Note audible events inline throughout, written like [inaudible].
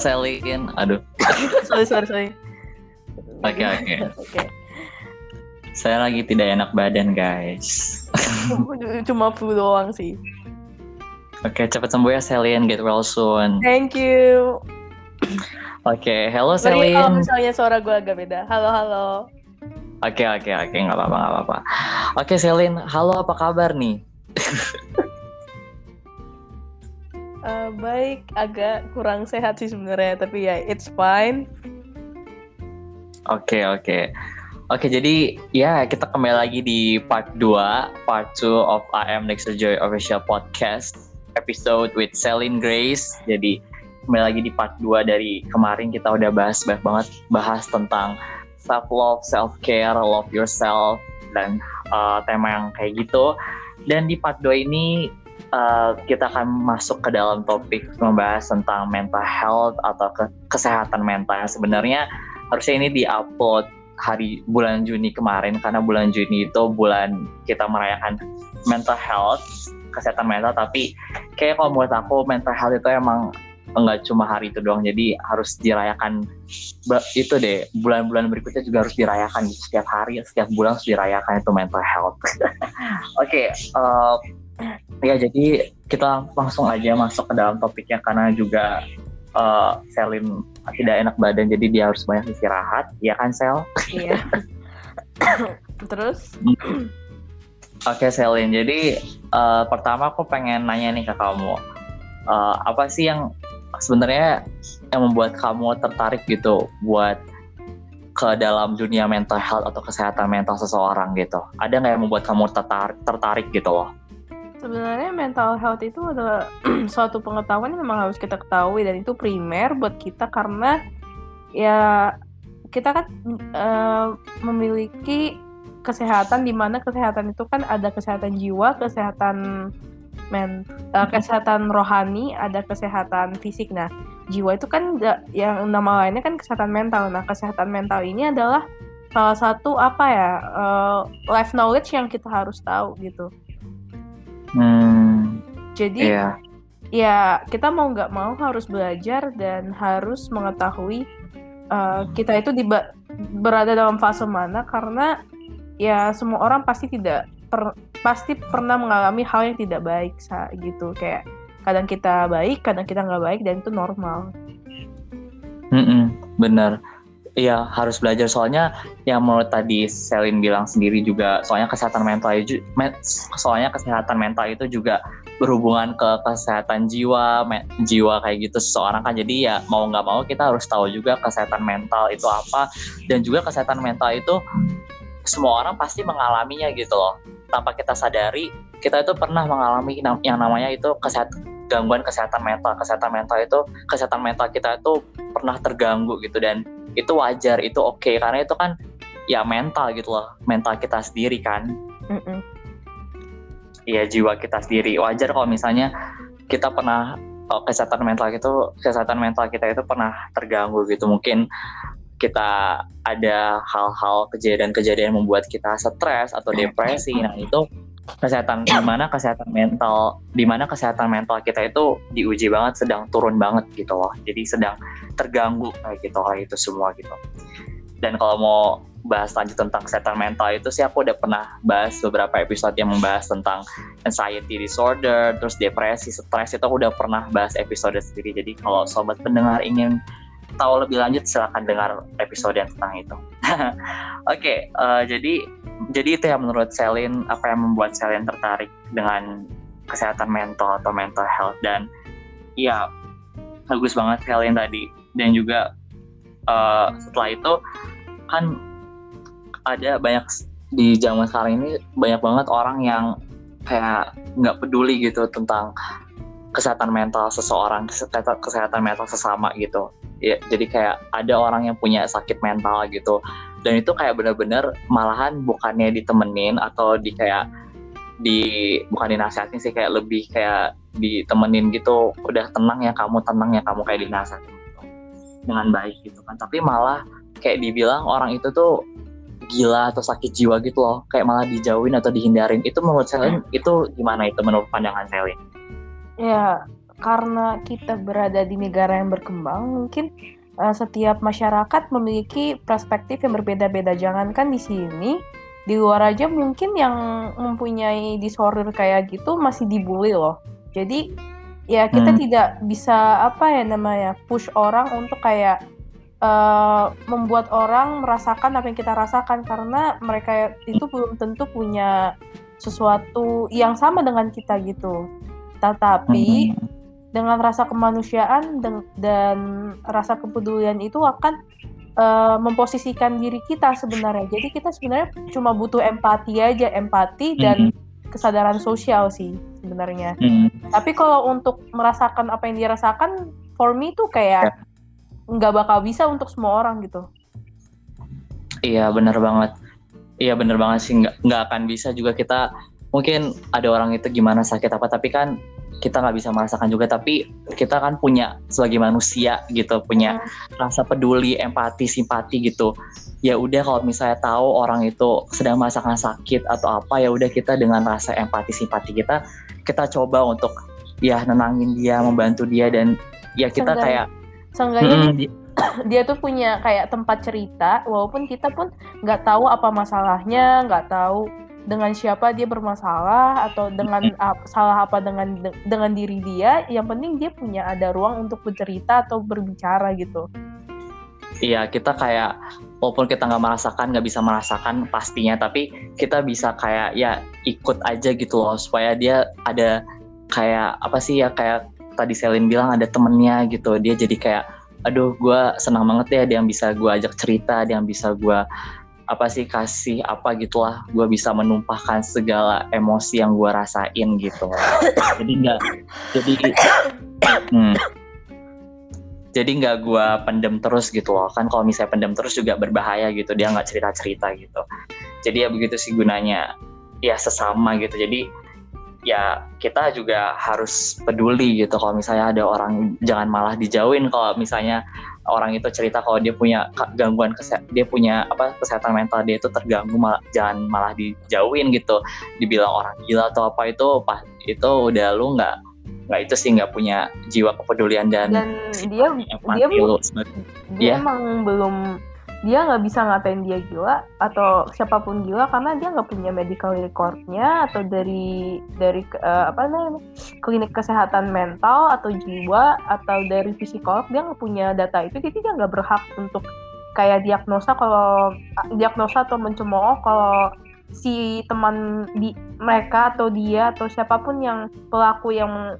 Selin. Aduh. sorry sorry sorry. Oke oke. Oke. Saya lagi tidak enak badan guys. [laughs] Cuma flu doang sih. Oke, cepat sembuh ya Selin. Get well soon. Thank you. Oke, hello Sorry kalau Selin. misalnya suara gue agak beda. Halo halo. Oke oke oke, nggak apa-apa nggak apa-apa. Oke Selin, halo apa kabar nih? [laughs] Eh, baik, agak kurang sehat sih sebenarnya, tapi ya it's fine. Oke oke. Oke, jadi ya kita kembali lagi di part 2, part 2 of I Am Next Joy Official Podcast episode with Celine Grace. Jadi kembali lagi di part 2 dari kemarin kita udah bahas banyak banget bahas tentang self love, self care, love yourself dan uh, tema yang kayak gitu. Dan di part 2 ini uh, kita akan masuk ke dalam topik membahas tentang mental health atau ke kesehatan mental. Sebenarnya harusnya ini di-upload hari bulan Juni kemarin karena bulan Juni itu bulan kita merayakan mental health kesehatan mental. Tapi kayak kalau menurut aku mental health itu emang enggak cuma hari itu doang. Jadi harus dirayakan itu deh bulan-bulan berikutnya juga harus dirayakan. Setiap hari setiap bulan harus dirayakan itu mental health. [laughs] Oke eh, ya jadi kita langsung aja masuk ke dalam topiknya karena juga eh, Selin tidak enak badan jadi dia harus banyak istirahat ya kan Sel Iya. [coughs] Terus? [coughs] Oke Selin, jadi eh, pertama aku pengen nanya nih ke kamu, Eh, apa sih yang sebenarnya yang membuat kamu tertarik gitu buat ke dalam dunia mental health atau kesehatan mental seseorang gitu? Ada nggak yang membuat kamu tertarik, tertarik gitu loh? Sebenarnya mental health itu adalah [clears throat] suatu pengetahuan yang memang harus kita ketahui dan itu primer buat kita karena ya kita kan eh, memiliki kesehatan di mana kesehatan itu kan ada kesehatan jiwa, kesehatan men eh, kesehatan rohani, ada kesehatan fisik. Nah, jiwa itu kan yang nama lainnya kan kesehatan mental. Nah, kesehatan mental ini adalah salah satu apa ya eh, life knowledge yang kita harus tahu gitu. Hmm, Jadi iya, ya kita mau nggak mau harus belajar dan harus mengetahui uh, kita itu di berada dalam fase mana karena ya semua orang pasti tidak per- pasti pernah mengalami hal yang tidak baik sa gitu. Kayak kadang kita baik kadang kita nggak baik dan itu normal. Mm-mm, bener. Iya harus belajar. Soalnya yang menurut tadi Selin bilang sendiri juga soalnya kesehatan mental itu soalnya kesehatan mental itu juga berhubungan ke kesehatan jiwa me- jiwa kayak gitu seseorang kan. Jadi ya mau nggak mau kita harus tahu juga kesehatan mental itu apa. Dan juga kesehatan mental itu semua orang pasti mengalaminya gitu loh. Tanpa kita sadari kita itu pernah mengalami yang namanya itu kesehatan gangguan kesehatan mental. Kesehatan mental itu kesehatan mental kita itu pernah terganggu gitu. Dan itu wajar itu oke. Karena itu kan ya mental gitu loh. Mental kita sendiri kan. Mm-mm. ya jiwa kita sendiri. Wajar kalau misalnya kita pernah oh, kesehatan mental itu kesehatan mental kita itu pernah terganggu gitu. Mungkin kita ada hal-hal kejadian-kejadian membuat kita stres atau depresi. nah itu kesehatan di mana kesehatan mental di mana kesehatan mental kita itu diuji banget sedang turun banget gitu loh. Jadi sedang terganggu kayak gitu hal itu semua gitu. Dan kalau mau bahas lanjut tentang kesehatan mental itu sih aku udah pernah bahas beberapa episode yang membahas tentang anxiety disorder terus depresi stres itu aku udah pernah bahas episode sendiri. Jadi kalau sobat pendengar ingin tahu lebih lanjut silahkan dengar episode yang tentang itu. [laughs] Oke eh, jadi jadi itu yang menurut Selin apa yang membuat Selin tertarik dengan kesehatan mental atau mental health. Dan iya bagus banget Selin tadi. Dan juga eh, setelah itu kan ada banyak di zaman sekarang ini banyak banget orang yang kayak nggak peduli gitu tentang kesehatan mental seseorang kesehatan mental sesama gitu. Ya jadi kayak ada orang yang punya sakit mental gitu. Dan itu kayak bener-bener malahan bukannya ditemenin atau di kayak di bukan dinasihatin sih kayak lebih kayak ditemenin gitu. Udah tenang ya kamu tenang ya kamu kayak dinasihatin gitu. Dengan baik gitu kan. Tapi malah kayak dibilang orang itu tuh gila atau sakit jiwa gitu loh. Kayak malah dijauhin atau dihindarin. Itu menurut Selin itu gimana itu menurut pandangan Selin Ya, karena kita berada di negara yang berkembang, mungkin uh, setiap masyarakat memiliki perspektif yang berbeda-beda. Jangankan di sini, di luar aja mungkin yang mempunyai disorder kayak gitu masih dibully loh. Jadi ya kita hmm. tidak bisa apa ya namanya push orang untuk kayak uh, membuat orang merasakan apa yang kita rasakan karena mereka itu belum tentu punya sesuatu yang sama dengan kita gitu. Tetapi hmm. dengan rasa kemanusiaan dan, dan rasa kepedulian itu akan uh, memposisikan diri kita sebenarnya. Jadi kita sebenarnya cuma butuh empati aja, empati dan hmm kesadaran sosial sih sebenarnya. Hmm. Tapi kalau untuk merasakan apa yang dirasakan, for me tuh kayak ya. nggak ya. bakal bisa untuk semua orang gitu. Iya benar banget. Iya benar banget sih nggak nggak akan bisa juga kita mungkin ada orang itu gimana sakit apa tapi kan kita nggak bisa merasakan juga tapi kita kan punya sebagai manusia gitu punya hmm. rasa peduli empati simpati gitu. Ya udah kalau misalnya tahu orang itu sedang merasakan sakit atau apa ya udah kita dengan rasa empati simpati kita kita coba untuk ya nenangin dia membantu dia dan ya kita Seenggaknya, kayak seenggaknya hmm, dia, [clears throat] dia tuh punya kayak tempat cerita walaupun kita pun nggak tahu apa masalahnya nggak tahu dengan siapa dia bermasalah atau dengan apa, salah apa dengan dengan diri dia yang penting dia punya ada ruang untuk bercerita atau berbicara gitu. Iya kita kayak walaupun kita nggak merasakan nggak bisa merasakan pastinya tapi kita bisa kayak ya ikut aja gitu loh supaya dia ada kayak apa sih ya kayak tadi Selin bilang ada temennya gitu. Dia jadi kayak aduh gue senang banget ya dia yang bisa gue ajak cerita dia yang bisa gue apa sih kasih apa gitulah gue bisa menumpahkan segala emosi yang gue rasain gitu. Jadi nggak jadi hmm, jadi nggak gue pendem terus gitu loh. Kan kalau misalnya pendem terus juga berbahaya gitu dia nggak cerita cerita gitu. Jadi ya begitu sih gunanya. Ya sesama gitu. Jadi ya kita juga harus peduli gitu. Kalau misalnya ada orang jangan malah dijauhin. Kalau misalnya orang itu cerita kalau dia punya gangguan kesehatan dia punya apa kesehatan mental dia itu terganggu malah jangan malah dijauhin gitu dibilang orang gila atau apa itu pas itu udah lu nggak nggak itu sih nggak punya jiwa kepedulian dan, dan dia dia, lu, dia ya. emang belum dia nggak bisa ngatain dia gila atau siapa pun gila karena dia nggak punya medical recordnya atau dari dari uh, apa namanya klinik kesehatan mental atau jiwa atau dari psikolog dia nggak punya data itu. Jadi dia nggak berhak untuk kayak diagnosa kalau diagnosa atau mencemooh kalau si teman di mereka atau dia atau siapa pun yang pelaku yang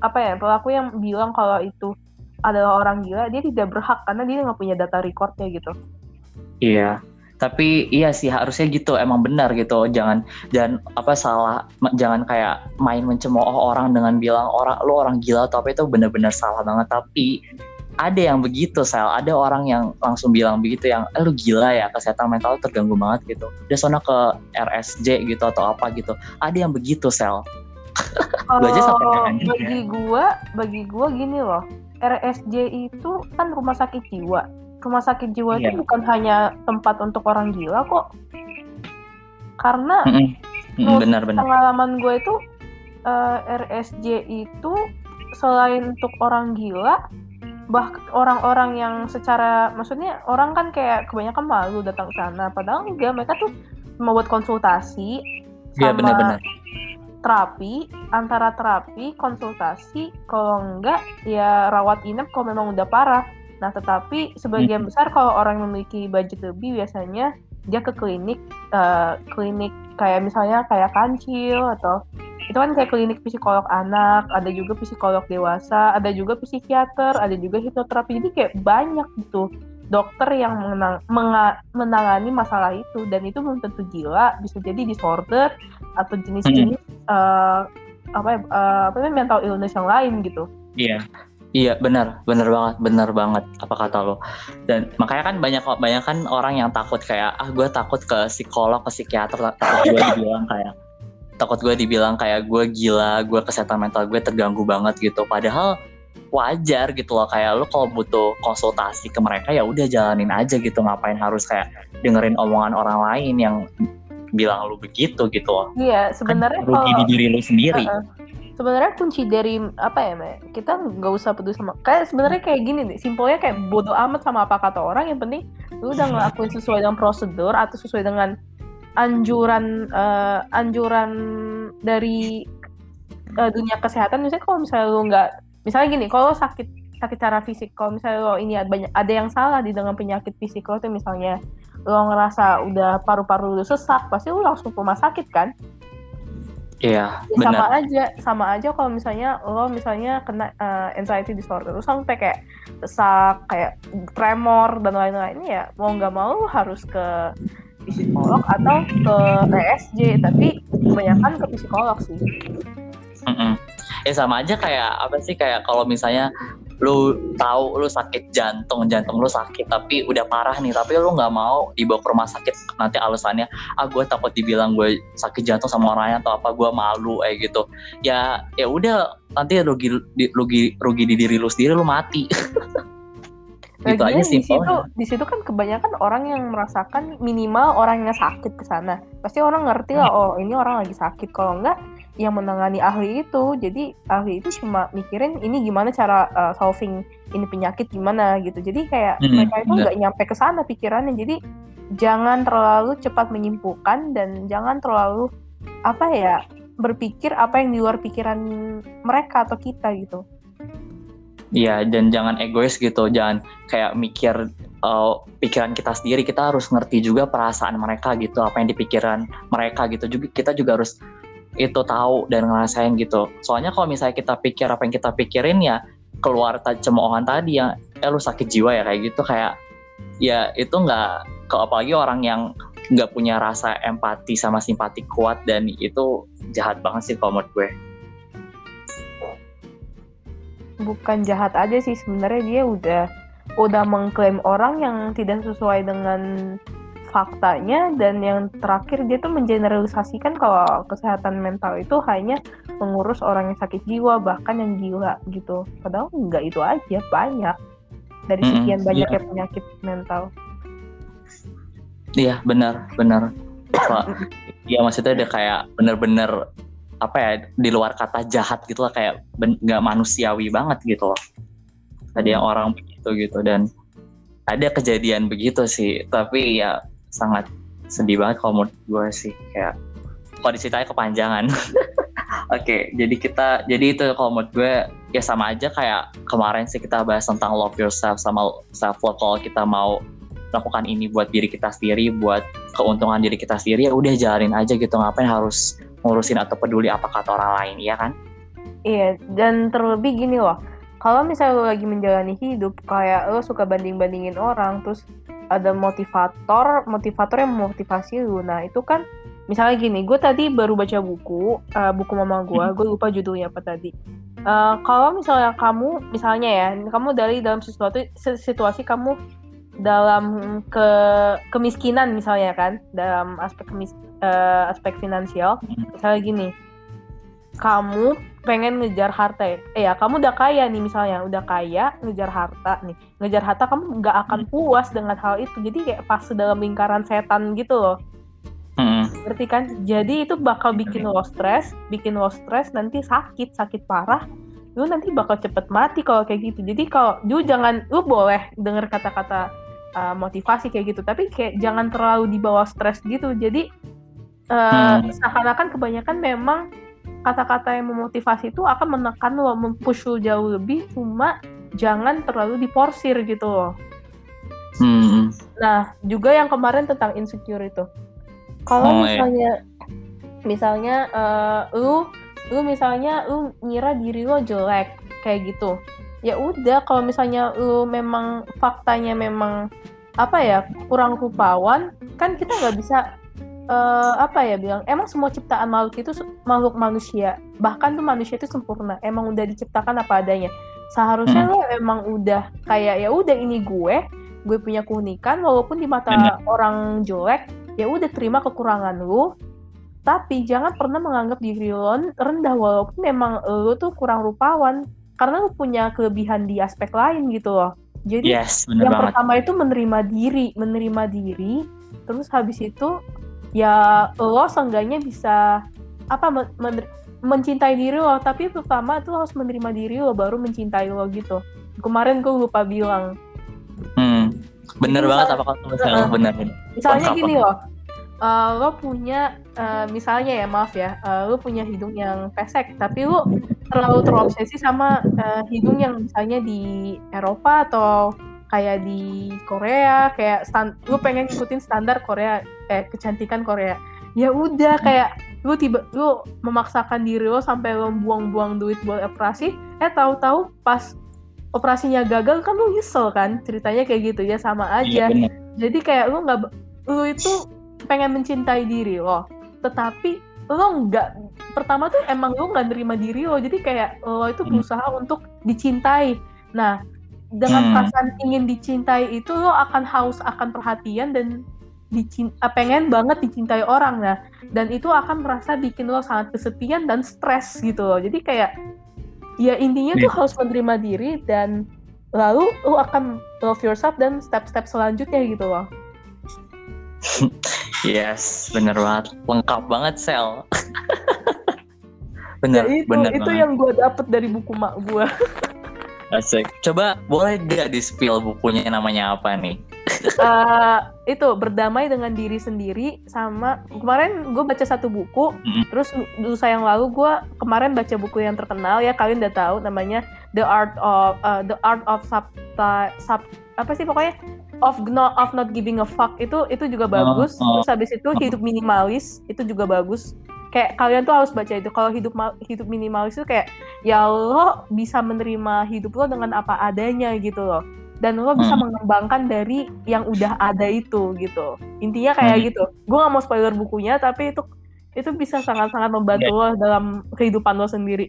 apa ya pelaku yang bilang kalau itu adalah orang gila dia tidak berhak karena dia nggak punya data recordnya gitu. Iya. Tapi iya sih harusnya gitu emang benar gitu. Jangan dan apa salah jangan kayak main mencemooh orang dengan bilang orang lo orang gila atau apa itu benar-benar salah banget. Tapi ada yang begitu sel. Ada orang yang langsung bilang begitu yang eh, lu gila ya kesehatan mental terganggu banget gitu. Dia sana ke RSJ gitu atau apa gitu. Ada yang begitu sel. [laughs] Kalau bagi gua bagi gua gini loh RSJ itu kan rumah sakit jiwa. Rumah sakit jiwa yeah. itu iya. bukan hanya tempat untuk orang gila kok. Karena mm -hmm. benar, benar. pengalaman gue itu uh, eh, RSJ itu selain untuk orang gila, bah orang-orang yang secara maksudnya orang kan kayak kebanyakan malu datang ke sana padahal enggak mereka tuh mau buat konsultasi iya, sama benar-benar terapi antara terapi konsultasi kalau enggak ya rawat inap kalau memang udah parah. Nah tetapi sebagian hmm. besar kalau orang yang memiliki budget lebih biasanya dia ke klinik uh, klinik kayak misalnya kayak kancil atau itu kan kayak klinik psikolog anak ada juga psikolog dewasa ada juga psikiater ada juga hipnoterapi. Jadi kayak banyak gitu dokter yang menang, menga, menangani masalah itu dan itu belum tentu gila bisa jadi disorder atau jenis-jenis hmm. uh, apa uh, apa mental illness yang lain gitu iya Iya benar, benar banget, benar banget apa kata lo. Dan makanya kan banyak banyak kan orang yang takut kayak ah gue takut ke psikolog, ke psikiater, takut gue [laughs] dibilang kayak takut gue dibilang kayak gue gila, gue kesehatan mental gue terganggu banget gitu. Padahal wajar gitu loh kayak lu kalau butuh konsultasi ke mereka ya udah jalanin aja gitu ngapain harus kayak dengerin omongan orang lain yang bilang lu begitu gitu loh iya sebenarnya kan rugi kalau, di diri lu sendiri uh -uh. sebenarnya kunci dari apa ya Mbak? kita nggak usah peduli sama kayak sebenarnya kayak gini deh simpelnya kayak bodoh amat sama apa kata orang yang penting lu udah ngelakuin sesuai dengan prosedur atau sesuai dengan anjuran uh, anjuran dari uh, dunia kesehatan misalnya kalau misalnya lu nggak misalnya gini kalau sakit sakit secara fisik kalau misalnya lo ini ada banyak ada yang salah di dengan penyakit fisik lo tuh misalnya lo ngerasa udah paru-paru lo sesak pasti lo langsung ke rumah sakit kan Iya, ya, sama aja, sama aja kalau misalnya lo misalnya kena uh, anxiety disorder, lo sampai kayak sesak, kayak tremor dan lain-lain ya mau nggak mau harus ke psikolog atau ke ESJ, tapi kebanyakan ke psikolog sih. Mm -mm. Ya sama aja kayak apa sih kayak kalau misalnya lu tahu lu sakit jantung jantung lu sakit tapi udah parah nih tapi lu nggak mau dibawa ke rumah sakit nanti alasannya ah gue takut dibilang gue sakit jantung sama orangnya atau apa gue malu eh gitu ya ya udah nanti rugi rugi rugi di diri lu sendiri lu mati [laughs] gitu aja sih. Di situ, di situ kan kebanyakan orang yang merasakan minimal orang yang sakit ke sana. Pasti orang ngerti lah, oh ini orang lagi sakit. Kalau enggak, yang menangani ahli itu. Jadi ahli itu cuma mikirin ini gimana cara uh, solving ini penyakit gimana gitu. Jadi kayak hmm, mereka itu nggak nyampe ke sana pikirannya. Jadi jangan terlalu cepat menyimpulkan dan jangan terlalu apa ya berpikir apa yang di luar pikiran mereka atau kita gitu. Iya, dan jangan egois gitu, jangan kayak mikir uh, pikiran kita sendiri. Kita harus ngerti juga perasaan mereka gitu, apa yang dipikiran mereka gitu. Juga kita juga harus itu tahu dan ngerasain gitu. Soalnya kalau misalnya kita pikir apa yang kita pikirin ya keluar cemoohan tadi yang eh lu sakit jiwa ya kayak gitu kayak ya itu nggak kalau apalagi orang yang nggak punya rasa empati sama simpati kuat dan itu jahat banget sih kalau menurut gue. Bukan jahat aja sih sebenarnya dia udah udah mengklaim orang yang tidak sesuai dengan faktanya dan yang terakhir dia tuh mengeneralisasikan kalau kesehatan mental itu hanya mengurus orang yang sakit jiwa bahkan yang gila gitu. Padahal enggak itu aja banyak. Dari sekian mm, banyak yeah. penyakit mental. Iya benar benar. Iya maksudnya udah kayak bener-bener apa ya di luar kata jahat gitu lah kayak nggak manusiawi banget gitu loh. Tadi yang orang begitu gitu dan ada kejadian begitu sih. Tapi ya sangat sedih banget kalau menurut gue sih kayak kalau diceritain kepanjangan. [laughs] Oke, okay, jadi kita jadi itu kalau menurut gue ya sama aja kayak kemarin sih kita bahas tentang love yourself sama self love kalau kita mau lakukan ini buat diri kita sendiri, buat keuntungan diri kita sendiri ya udah jalanin aja gitu ngapain harus ngurusin atau peduli apa kata orang lain ya kan? Iya, dan terlebih gini loh, kalau misalnya lo lagi menjalani hidup kayak lo suka banding-bandingin orang terus ada motivator motivator yang memotivasi lu nah itu kan misalnya gini gue tadi baru baca buku uh, buku mama gue hmm. gue lupa judulnya apa tadi uh, kalau misalnya kamu misalnya ya kamu dari dalam sesuatu situasi kamu dalam ke kemiskinan misalnya kan dalam aspek kemis, uh, aspek finansial hmm. misalnya gini kamu pengen ngejar harta ya, eh ya kamu udah kaya nih misalnya udah kaya ngejar harta nih. Ngejar harta kamu nggak akan hmm. puas dengan hal itu. Jadi kayak pas dalam lingkaran setan gitu loh. Hmm. berarti kan? Jadi itu bakal bikin lo stres bikin lo stres nanti sakit sakit parah lu nanti bakal cepet mati kalau kayak gitu. Jadi kalau lu jangan lu boleh denger kata-kata uh, motivasi kayak gitu tapi kayak jangan terlalu dibawa stres gitu. Jadi uh, hmm. seakan-akan kebanyakan memang kata-kata yang memotivasi itu akan menekan lo, mempush lo jauh lebih, cuma jangan terlalu diporsir gitu loh. Hmm. Nah, juga yang kemarin tentang insecure itu. Kalau oh, iya. misalnya, iya. misalnya uh, lu, lu misalnya lu ngira diri lo jelek kayak gitu, ya udah kalau misalnya lu memang faktanya memang apa ya kurang rupawan, kan kita nggak bisa uh, apa ya bilang emang semua ciptaan makhluk itu makhluk manusia? Bahkan tuh manusia itu sempurna. Emang udah diciptakan apa adanya? Seharusnya hmm. lo emang udah kayak ya udah ini gue gue punya keunikan walaupun di mata orang jelek ya udah terima kekurangan lu tapi jangan pernah menganggap diri lo rendah walaupun emang lo tuh kurang rupawan karena lo punya kelebihan di aspek lain gitu loh. Jadi yes, yang banget. pertama itu menerima diri menerima diri terus habis itu ya lo seenggaknya bisa apa men mencintai diri lo tapi pertama tuh harus menerima diri lo baru mencintai lo gitu. Kemarin gue lupa bilang. Hmm, bener Jadi banget apa kata misalnya Uh-uh. bener. Bener misalnya gini loh uh, lo punya uh, misalnya ya maaf ya uh, lo punya hidung yang pesek tapi lo terlalu terobsesi sama uh, hidung yang misalnya di Eropa atau kayak di Korea kayak stan lo pengen ngikutin standar Korea eh kecantikan Korea. Ya udah kayak lu tiba lu memaksakan diri lo sampai lo buang-buang duit buat operasi eh tahu-tahu pas operasinya gagal kan lu nyesel kan? Ceritanya kayak gitu ya sama iya aja. bener. Jadi kayak lu nggak lu itu pengen mencintai diri lo tetapi lo nggak pertama tuh emang lo nggak nerima diri lo. Jadi kayak lo itu Hmm. berusaha untuk dicintai. Nah dengan Hmm. perasaan ingin dicintai itu lo akan haus akan perhatian dan dicin ah, pengen banget dicintai orang nah. Dan itu akan merasa bikin lo sangat kesepian dan stres gitu loh. Jadi kayak ya intinya tuh harus menerima diri dan lalu lo akan love yourself dan step-step selanjutnya gitu loh. [laughs] Yes bener banget. Lengkap banget sel. [laughs] Ya bener itu bener itu banget. yang gue dapet dari buku mak gue [laughs] Asik. Coba boleh gak di spill bukunya namanya apa nih? Eh, itu berdamai dengan diri sendiri sama kemarin gue baca satu buku Mm. terus lusa yang lalu gue kemarin baca buku yang terkenal ya kalian udah tahu namanya The Art of eh, The Art of Sub, Sub apa sih pokoknya of not of not giving a fuck itu itu juga bagus oh. terus habis itu hidup minimalis itu juga bagus kayak kalian tuh harus baca itu kalau hidup hidup minimalis itu kayak ya lo bisa menerima hidup lo dengan apa adanya gitu loh dan lo bisa Hmm. mengembangkan dari yang udah ada itu gitu intinya kayak Hmm. gitu gue nggak mau spoiler bukunya tapi itu itu bisa sangat-sangat membantu lo dalam kehidupan lo sendiri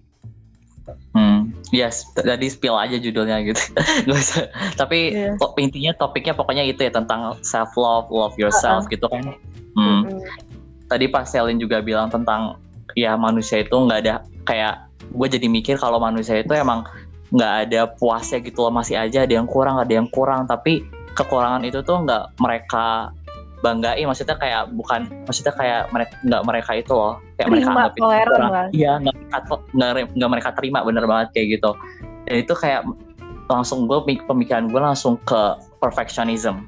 Hmm, yes, tadi spill aja judulnya gitu. [laughs] Gak. Tapi to- intinya topiknya pokoknya itu ya tentang self love, love yourself gitu kan. Hmm. Mm-mm. Tadi pas Selin juga bilang tentang ya manusia itu nggak ada kayak gue jadi mikir kalau manusia itu emang nggak ada puasnya gitu loh. Masih aja ada yang kurang ada yang kurang. Tapi kekurangan itu tuh nggak mereka banggain. Maksudnya kayak bukan maksudnya kayak mereka nggak mereka itu loh. Kayak mereka Terima, anggap itu toleran kurang. lah. iya mereka- nggak mereka terima bener banget kayak gitu. Dan itu kayak langsung gue pemikiran gue langsung ke perfectionism.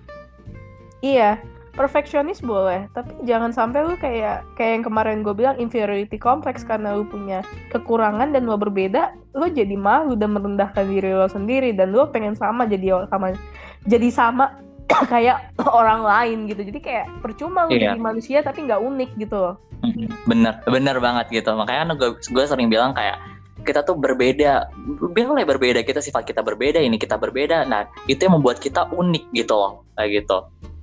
Iya, perfeksionis boleh, tapi jangan sampai lu kayak kayak yang kemarin gue bilang inferiority complex karena lu punya kekurangan dan lo berbeda, lu jadi malu dan merendahkan diri lo sendiri dan lu pengen sama jadi sama jadi sama [coughs] kayak [coughs] orang lain gitu. Jadi kayak percuma lu Iya. jadi manusia tapi nggak unik gitu loh. Mhm. bener bener banget gitu makanya gue gue sering bilang kayak kita tuh berbeda boleh berbeda kita sifat kita berbeda ini kita berbeda nah itu yang membuat kita unik gitu loh kayak gitu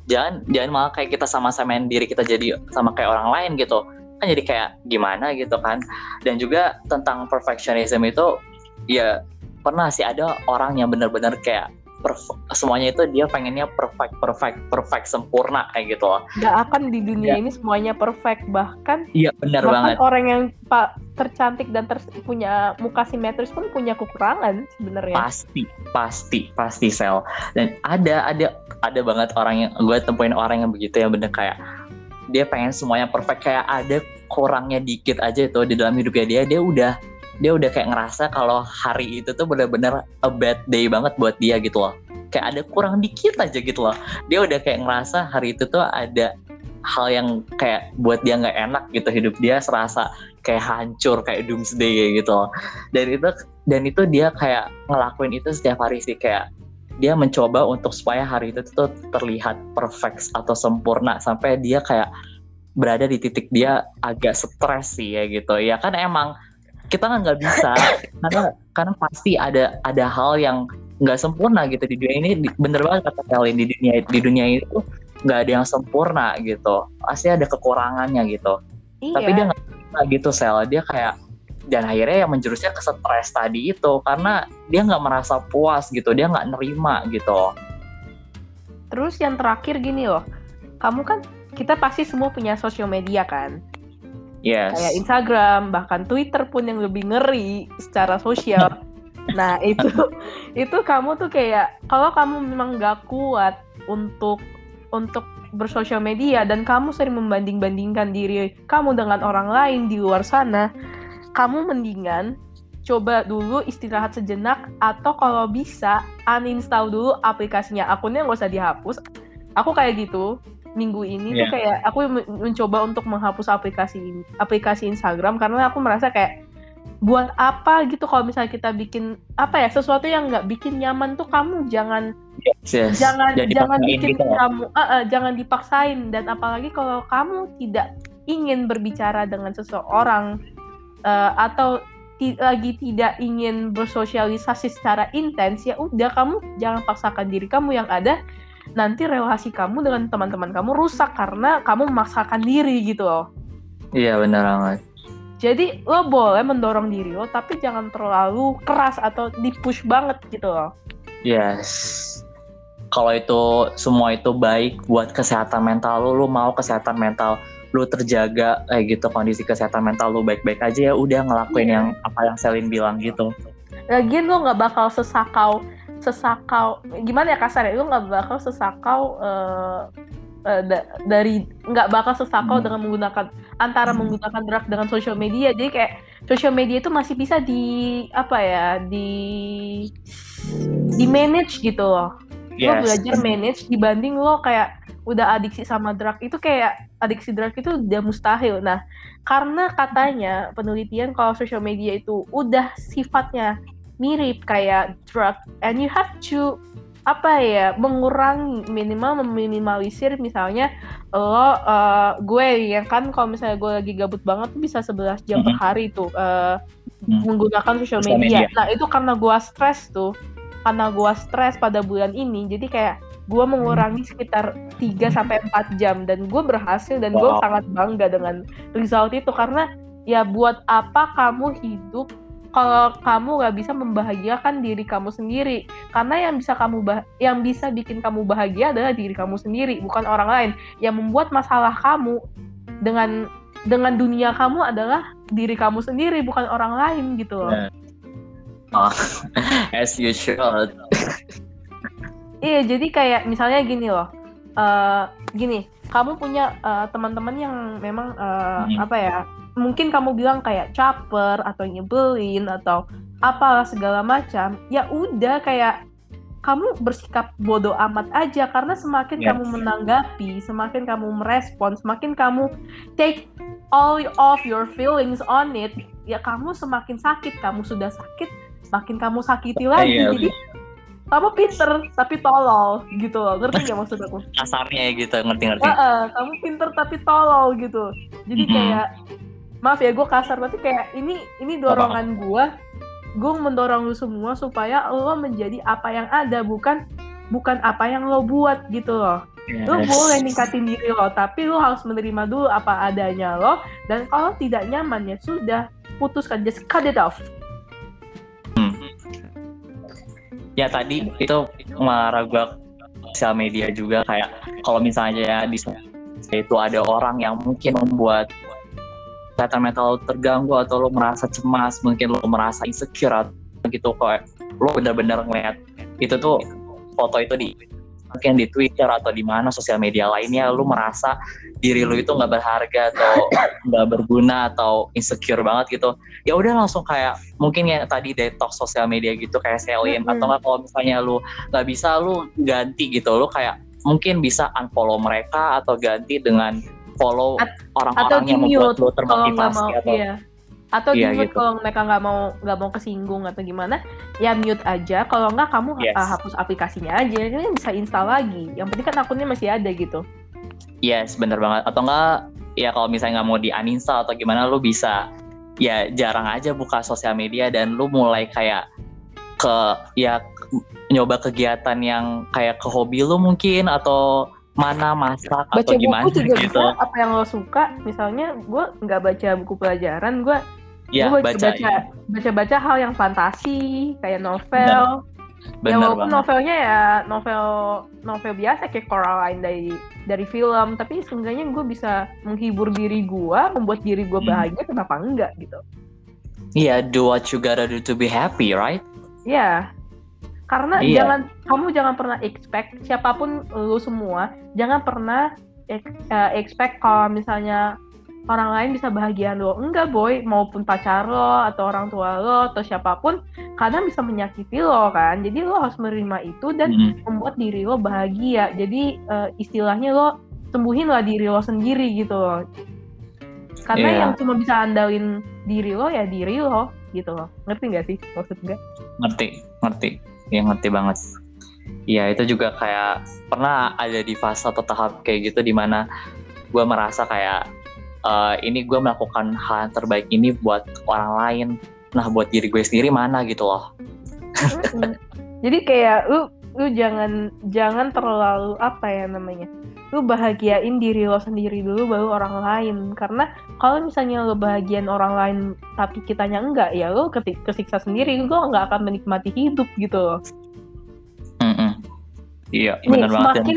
jangan jangan malah kayak kita sama-samain diri kita jadi sama kayak orang lain gitu. Kan jadi kayak gimana gitu kan. Dan juga tentang perfectionism itu ya pernah sih ada orang yang bener-bener kayak perf- semuanya itu dia pengennya perfect perfect perfect sempurna kayak gitu loh. Gak akan di dunia Iya. ini semuanya perfect bahkan iya bahkan banget. orang yang pak tercantik dan ter- punya muka simetris pun punya kekurangan sebenarnya. pasti pasti pasti sel. Dan ada ada ada banget orang yang gue temuin orang yang begitu yang bener kayak dia pengen semuanya perfect. Kayak ada kurangnya dikit aja tuh di dalam hidupnya dia dia udah dia udah kayak ngerasa kalau hari itu tuh bener-bener a bad day banget buat dia gitu loh. Kayak ada kurang dikit aja gitu loh. Dia udah kayak ngerasa hari itu tuh ada hal yang kayak buat dia nggak enak gitu. Hidup dia serasa kayak hancur kayak doomsday gitu loh. Dan itu dan itu dia kayak ngelakuin itu setiap hari sih. Kayak dia mencoba untuk supaya hari itu tuh terlihat perfect atau sempurna sampai dia kayak berada di titik dia agak stres sih ya gitu. Ya kan emang kita kan nggak bisa karena karena pasti ada ada hal yang nggak sempurna gitu di dunia ini. Bener banget kata Kelly di dunia di dunia itu nggak ada yang sempurna gitu. Pasti ada kekurangannya gitu. Iya. tapi dia nggak bisa gitu sel. Dia kayak dan akhirnya yang menjurusnya ke stres tadi itu karena dia nggak merasa puas gitu dia nggak nerima gitu. Terus yang terakhir gini loh, kamu kan kita pasti semua punya sosial media kan, yes. Kayak Instagram bahkan Twitter pun yang lebih ngeri secara sosial. [laughs] Nah itu itu kamu tuh kayak kalau kamu memang nggak kuat untuk untuk bersosial media dan kamu sering membanding-bandingkan diri kamu dengan orang lain di luar sana, kamu mendingan coba dulu istirahat sejenak atau kalau bisa uninstall dulu aplikasinya. Akunnya nggak usah dihapus. Aku kayak gitu minggu ini yeah. tuh iya. kayak aku mencoba untuk menghapus aplikasi aplikasi Instagram karena aku merasa kayak buat apa gitu kalau misalnya kita bikin apa ya sesuatu yang nggak bikin nyaman tuh kamu jangan yes, yes. jangan Jadi jangan bikin gitu kamu uh, uh, jangan dipaksain dan apalagi kalau kamu tidak ingin berbicara dengan seseorang uh, atau lagi tidak ingin bersosialisasi secara intens ya udah kamu jangan paksakan diri kamu yang ada nanti relasi kamu dengan teman-teman kamu rusak karena kamu memaksakan diri gitu loh iya benar banget jadi lo boleh mendorong diri lo tapi jangan terlalu keras atau di push banget gitu loh yes kalau itu semua itu baik buat kesehatan mental lo lo mau kesehatan mental lu terjaga kayak gitu kondisi kesehatan mental lu baik-baik aja ya udah ngelakuin yeah. yang apa yang Selin bilang gitu. Lagian lu nggak bakal sesakau sesakau gimana ya kasar ya lu nggak bakal sesakau uh, uh, da dari nggak bakal sesakau hmm. dengan menggunakan antara hmm. menggunakan drug dengan social media jadi kayak social media itu masih bisa di apa ya di di manage gitu loh yes. lo belajar manage dibanding lo kayak udah adiksi sama drug itu kayak adiksi drug itu udah mustahil. Nah, karena katanya penelitian kalau social media itu udah sifatnya mirip kayak drug and you have to apa ya mengurangi minimal meminimalisir misalnya lo uh, gue yang kan kalau misalnya gue lagi gabut banget tuh bisa 11 jam mm -hmm. per hari tuh uh, mm. menggunakan social media. media. Nah itu karena gue stres tuh karena gue stres pada bulan ini jadi kayak gue mengurangi sekitar 3 sampai 4 jam dan gue berhasil dan wow. gue sangat bangga dengan result itu karena ya buat apa kamu hidup kalau kamu nggak bisa membahagiakan diri kamu sendiri karena yang bisa kamu bah yang bisa bikin kamu bahagia adalah diri kamu sendiri bukan orang lain yang membuat masalah kamu dengan dengan dunia kamu adalah diri kamu sendiri bukan orang lain gitu loh. Oh, [laughs] as usual. Iya, jadi kayak misalnya gini loh. Uh, gini, kamu punya uh, teman-teman yang memang uh, hmm. apa ya? Mungkin kamu bilang kayak caper atau nyebelin atau apalah segala macam. Ya udah kayak kamu bersikap bodoh amat aja karena semakin yes. kamu menanggapi, semakin kamu merespon, semakin kamu take all of your feelings on it, ya kamu semakin sakit. Kamu sudah sakit, makin kamu sakiti lagi. Yeah, Jadi kamu pinter tapi tolol gitu loh ngerti gak maksud aku [laughs] kasarnya gitu ngerti ngerti uh, uh, kamu pinter tapi tolol gitu jadi mm -hmm. kayak maaf ya gue kasar tapi kayak ini ini dorongan gue gue mendorong lu semua supaya lo menjadi apa yang ada bukan bukan apa yang lo buat gitu loh. Yes. lo boleh ningkatin diri lo tapi lo harus menerima dulu apa adanya lo dan kalau tidak nyaman ya sudah putuskan just cut it off. Ya tadi itu meragukan sosial media juga kayak kalau misalnya ya di itu ada orang yang mungkin membuat kesehatan mental terganggu atau lo merasa cemas mungkin lo merasa insecure atau gitu kayak lo benar-benar ngeliat itu tuh foto itu di mungkin di Twitter atau di mana sosial media lainnya lu merasa diri lu itu nggak berharga atau [coughs] nggak berguna atau insecure banget gitu ya udah langsung kayak mungkin ya tadi detox sosial media gitu kayak selin mm -hmm. atau nggak kalau misalnya lu nggak bisa lu ganti gitu lu kayak mungkin bisa unfollow mereka atau ganti dengan follow orang-orang yang membuat lu termotivasi atau iya. Atau iya, di mute gitu. kalau mereka nggak mau nggak mau kesinggung atau gimana ya mute aja. Kalau nggak kamu yes. uh, hapus aplikasinya aja. Ini bisa install lagi. Yang penting kan akunnya masih ada gitu. Yes bener banget. Atau enggak ya kalau misalnya nggak mau di uninstall atau gimana lu bisa ya jarang aja buka sosial media dan lu mulai kayak ke ya nyoba kegiatan yang kayak ke hobi lu mungkin atau mana masak baca atau gimana buku juga gitu. Bisa, apa yang lo suka misalnya gue nggak baca buku pelajaran gue ya, gue baca baca, ya. baca baca hal yang fantasi kayak novel Bener. ya walaupun banget. novelnya ya novel novel biasa kayak Coraline dari dari film tapi seenggaknya gue bisa menghibur diri gue membuat diri gue hmm. bahagia hmm. kenapa enggak gitu Iya, yeah, do what you gotta do to be happy, right? Iya, karena iya. jangan kamu jangan pernah expect siapa pun lu semua jangan pernah uh, expect kalau misalnya orang lain bisa bahagia lo. Enggak boy. Maupun pacar lo atau orang tua lo atau siapa pun kadang bisa menyakiti lo kan? Jadi lo harus menerima itu dan hmm. membuat diri lo bahagia. Jadi uh, istilahnya lo sembuhin lah diri lo sendiri gitu loh. Karena yeah. yang cuma bisa andalin diri lo ya diri lo gitu loh. Ngerti nggak sih maksud gue? Ngerti ngerti ya ngerti banget. Iya itu juga kayak pernah ada di fase atau tahap kayak gitu di mana gue merasa kayak uh, ini gue melakukan hal yang terbaik ini buat orang lain. Nah buat diri gue sendiri mana gitu loh. Jadi kayak lu lu jangan jangan terlalu apa ya namanya lu bahagiain diri lo sendiri dulu baru orang lain karena kalau misalnya lo bahagian orang lain tapi kitanya enggak ya lo kesiksa sendiri lo nggak akan menikmati hidup gitu loh mm -mm. iya benar banget semakin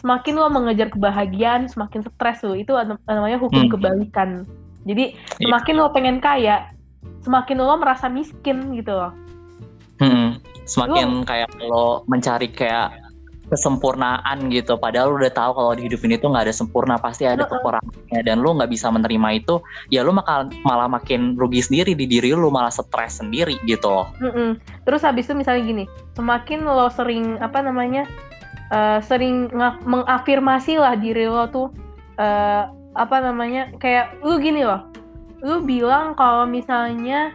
semakin lo mengejar kebahagiaan semakin stres lo itu namanya hukum hmm. kebalikan jadi iya. semakin lo pengen kaya semakin lo merasa miskin gitu loh hmm. Semakin lo, kayak lo mencari kayak kesempurnaan gitu padahal lu udah tahu kalau di hidup ini tuh nggak ada sempurna pasti ada kekurangannya dan lu nggak bisa menerima itu ya lu malah makin rugi sendiri di diri lu malah stres sendiri gitu. Loh mm -mm. terus habis itu misalnya gini semakin lo sering apa namanya uh, sering mengafirmasi lah diri lo tuh uh, apa namanya kayak lu gini loh lu bilang kalau misalnya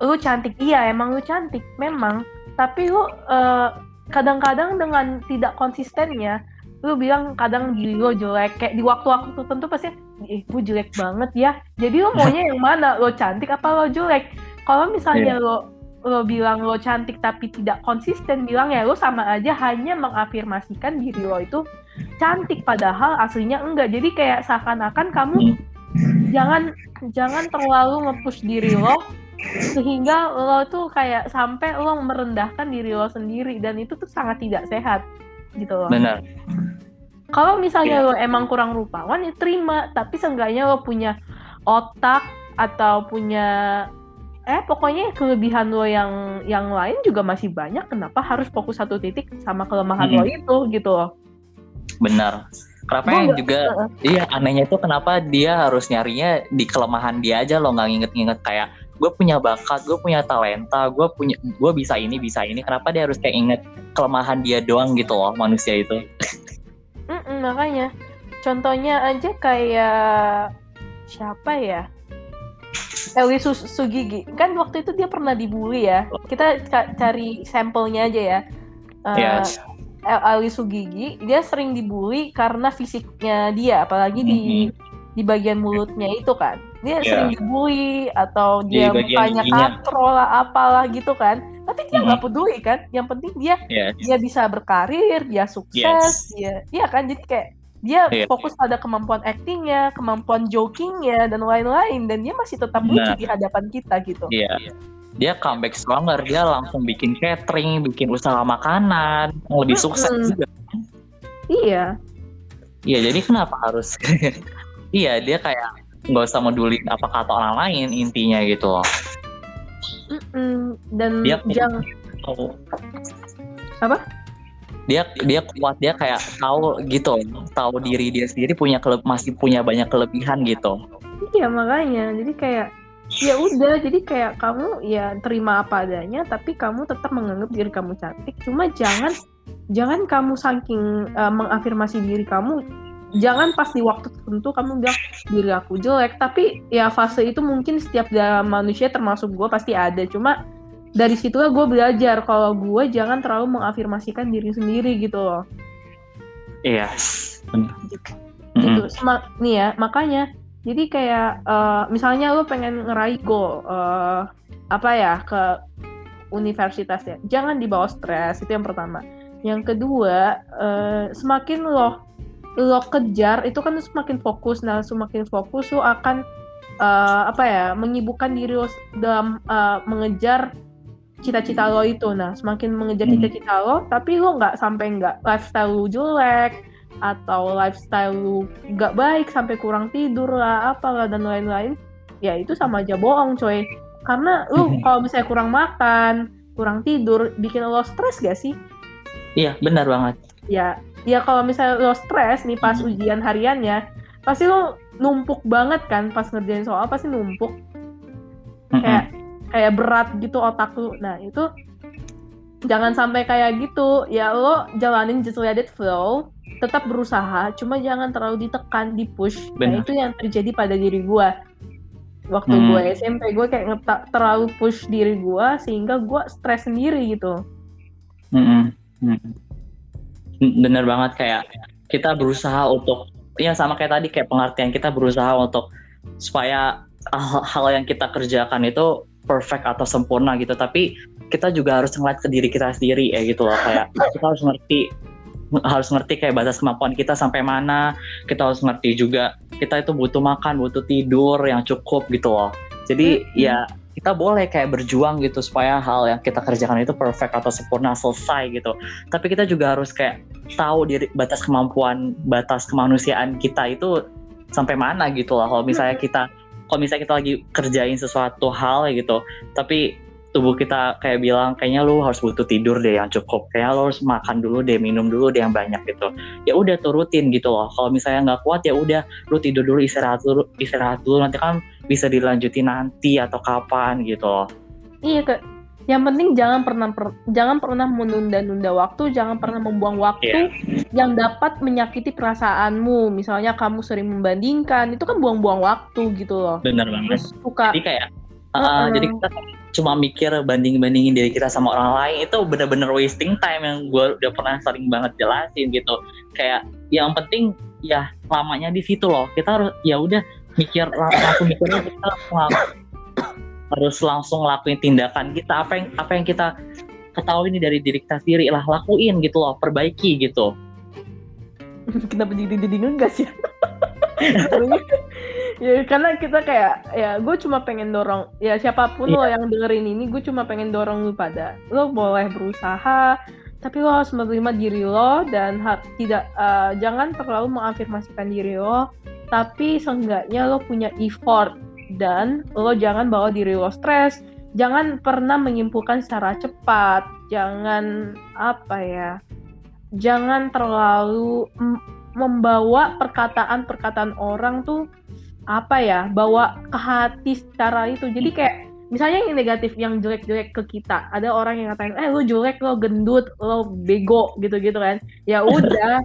lu cantik iya emang lu cantik memang tapi lu uh, kadang-kadang dengan tidak konsistennya lu bilang kadang diri lo jelek. Kayak di waktu-waktu tertentu pasti eh gue jelek banget ya. Jadi lo maunya [laughs] yang mana? Lo cantik apa lo jelek? Kalau misalnya yeah. lo lo bilang lo cantik tapi tidak konsisten bilang ya lo sama aja hanya mengafirmasikan diri lo itu cantik padahal aslinya enggak. Jadi kayak seakan-akan kamu hmm. jangan jangan terlalu ngepush diri lo sehingga lo tuh kayak sampai lo merendahkan diri lo sendiri dan itu tuh sangat tidak sehat gitu loh. Benar. Kalau misalnya yeah. lo emang kurang rupawan ya terima, tapi seenggaknya lo punya otak atau punya eh pokoknya kelebihan lo yang yang lain juga masih banyak. Kenapa harus fokus satu titik sama kelemahan hmm. lo itu gitu loh? Benar. Kenapa yang juga uh, iya anehnya itu kenapa dia harus nyarinya di kelemahan dia aja lo nggak nginget-nginget kayak gue punya bakat gue punya talenta gue punya gue bisa ini bisa ini. Kenapa dia harus kayak inget kelemahan dia doang gitu loh manusia itu? Mm -mm, makanya. Contohnya aja kayak siapa ya? Eli Sugigi. Kan waktu itu dia pernah dibully ya. Kita cari sampelnya aja ya. Uh, yes. Eli Sugigi dia sering dibully karena fisiknya dia apalagi mm -hmm. di di bagian mulutnya itu kan dia yeah. sering dibully atau dia mukanya katro lah apalah gitu kan tapi dia nggak mm -hmm. peduli kan yang penting dia yes. dia bisa berkarir dia sukses yes. dia iya kan jadi kayak dia yeah. fokus pada kemampuan aktingnya kemampuan jokingnya dan lain-lain dan dia masih tetap lucu nah. di hadapan kita gitu yeah. dia comeback stronger dia langsung bikin catering bikin usaha makanan lebih hmm. sukses juga iya iya jadi kenapa harus [laughs] iya dia kayak nggak usah meduli apa kata orang lain intinya gitu Mm-mm. dan dia jangan apa? Dia dia kuat dia kayak tahu gitu tahu diri dia sendiri punya kele- masih punya banyak kelebihan gitu. Iya makanya. Jadi kayak ya udah. Jadi kayak kamu ya terima apa adanya tapi kamu tetap menganggap diri kamu cantik. Cuma jangan jangan kamu saking uh, mengafirmasi diri kamu jangan pas di waktu tertentu kamu bilang diri aku jelek. Tapi ya fase itu mungkin setiap manusia termasuk gue pasti ada. Cuma dari situlah gue belajar kalau gue jangan terlalu mengafirmasikan diri sendiri gitu loh. Iya. Gitu. Sem- nih ya makanya jadi kayak uh, misalnya lo pengen ngeraih goal uh, apa ya ke universitas ya jangan dibawa stres itu yang pertama. Yang kedua uh, semakin lo lo kejar itu kan semakin fokus. Nah semakin fokus lo akan uh, apa ya menyibukkan diri lo dalam uh, mengejar cita-cita lo itu. Nah semakin mengejar hmm. cita-cita lo tapi lo nggak sampai nggak lifestyle lo jelek atau lifestyle lo nggak baik sampai kurang tidur lah apalah dan lain-lain ya itu sama aja bohong coy. Karena lo hmm. kalau misalnya kurang makan kurang tidur bikin lo stres gak sih? Iya benar banget. Ya ya kalau misalnya lo stres nih pas hmm. ujian hariannya pasti lo numpuk banget kan pas ngerjain soal pasti numpuk kayak kayak berat gitu otak lu nah itu jangan sampai kayak gitu ya lo jalanin just let it flow tetap berusaha cuma jangan terlalu ditekan di push nah itu yang terjadi pada diri gue waktu hmm. gue SMP gue kayak ngetak terlalu push diri gue sehingga gue stres sendiri gitu hmm. Hmm. Bener banget kayak kita berusaha untuk ya sama kayak tadi kayak pengertian kita berusaha untuk supaya hal-hal yang kita kerjakan itu perfect atau sempurna gitu. Tapi kita juga harus ngeliat ke diri kita sendiri ya gitu loh. Kayak kita harus ngerti harus ngerti kayak batas kemampuan kita sampai mana. Kita harus ngerti juga kita itu butuh makan butuh tidur yang cukup gitu loh. Jadi hmm. ya kita boleh kayak berjuang gitu supaya hal yang kita kerjakan itu perfect atau sempurna selesai gitu. Tapi kita juga harus kayak tahu diri batas kemampuan batas kemanusiaan kita itu sampai mana gitu loh kalau misalnya kita kalau misalnya kita lagi kerjain sesuatu hal gitu tapi tubuh kita kayak bilang kayaknya lu harus butuh tidur deh yang cukup. Kayak lu harus makan dulu deh minum dulu deh yang banyak gitu. Ya udah turutin gitu loh. Kalau misalnya nggak kuat ya udah lu tidur dulu istirahat dulu istirahat dulu. Nanti kan bisa dilanjutin nanti atau kapan gitu loh iya ke yang penting jangan pernah per, jangan pernah menunda-nunda waktu, jangan pernah membuang waktu yeah. yang dapat menyakiti perasaanmu. Misalnya kamu sering membandingkan, itu kan buang-buang waktu gitu loh. Benar banget. Terus suka. Jadi kayak, uh, uh jadi kita cuma mikir banding-bandingin diri kita sama orang lain itu bener-bener wasting time yang gue udah pernah sering banget jelasin gitu. Kayak yang penting ya lamanya di situ loh. Kita harus ya udah mikir langsung mikirnya kita harus langsung lakuin tindakan kita. Apa yang apa yang kita ketahui ini dari diri kita sendiri lah lakuin gitu loh perbaiki gitu. Kenapa jadi jadi ngegas ya ya karena kita kayak ya gue cuma pengen dorong ya siapa pun yeah. lo yang dengerin ini gue cuma pengen dorong lu pada lo boleh berusaha tapi lo harus menerima diri lo dan tidak uh, jangan terlalu mengafirmasikan diri lo tapi seenggaknya lo punya effort dan lo jangan bawa diri lo stres. Jangan pernah menyimpulkan secara cepat. Jangan apa ya jangan terlalu membawa perkataan-perkataan orang tuh apa ya bawa ke hati secara itu. Jadi kayak misalnya yang negatif yang jelek-jelek ke kita. Ada orang yang ngatain eh lo jelek lo gendut lo bego gitu-gitu kan. Ya udah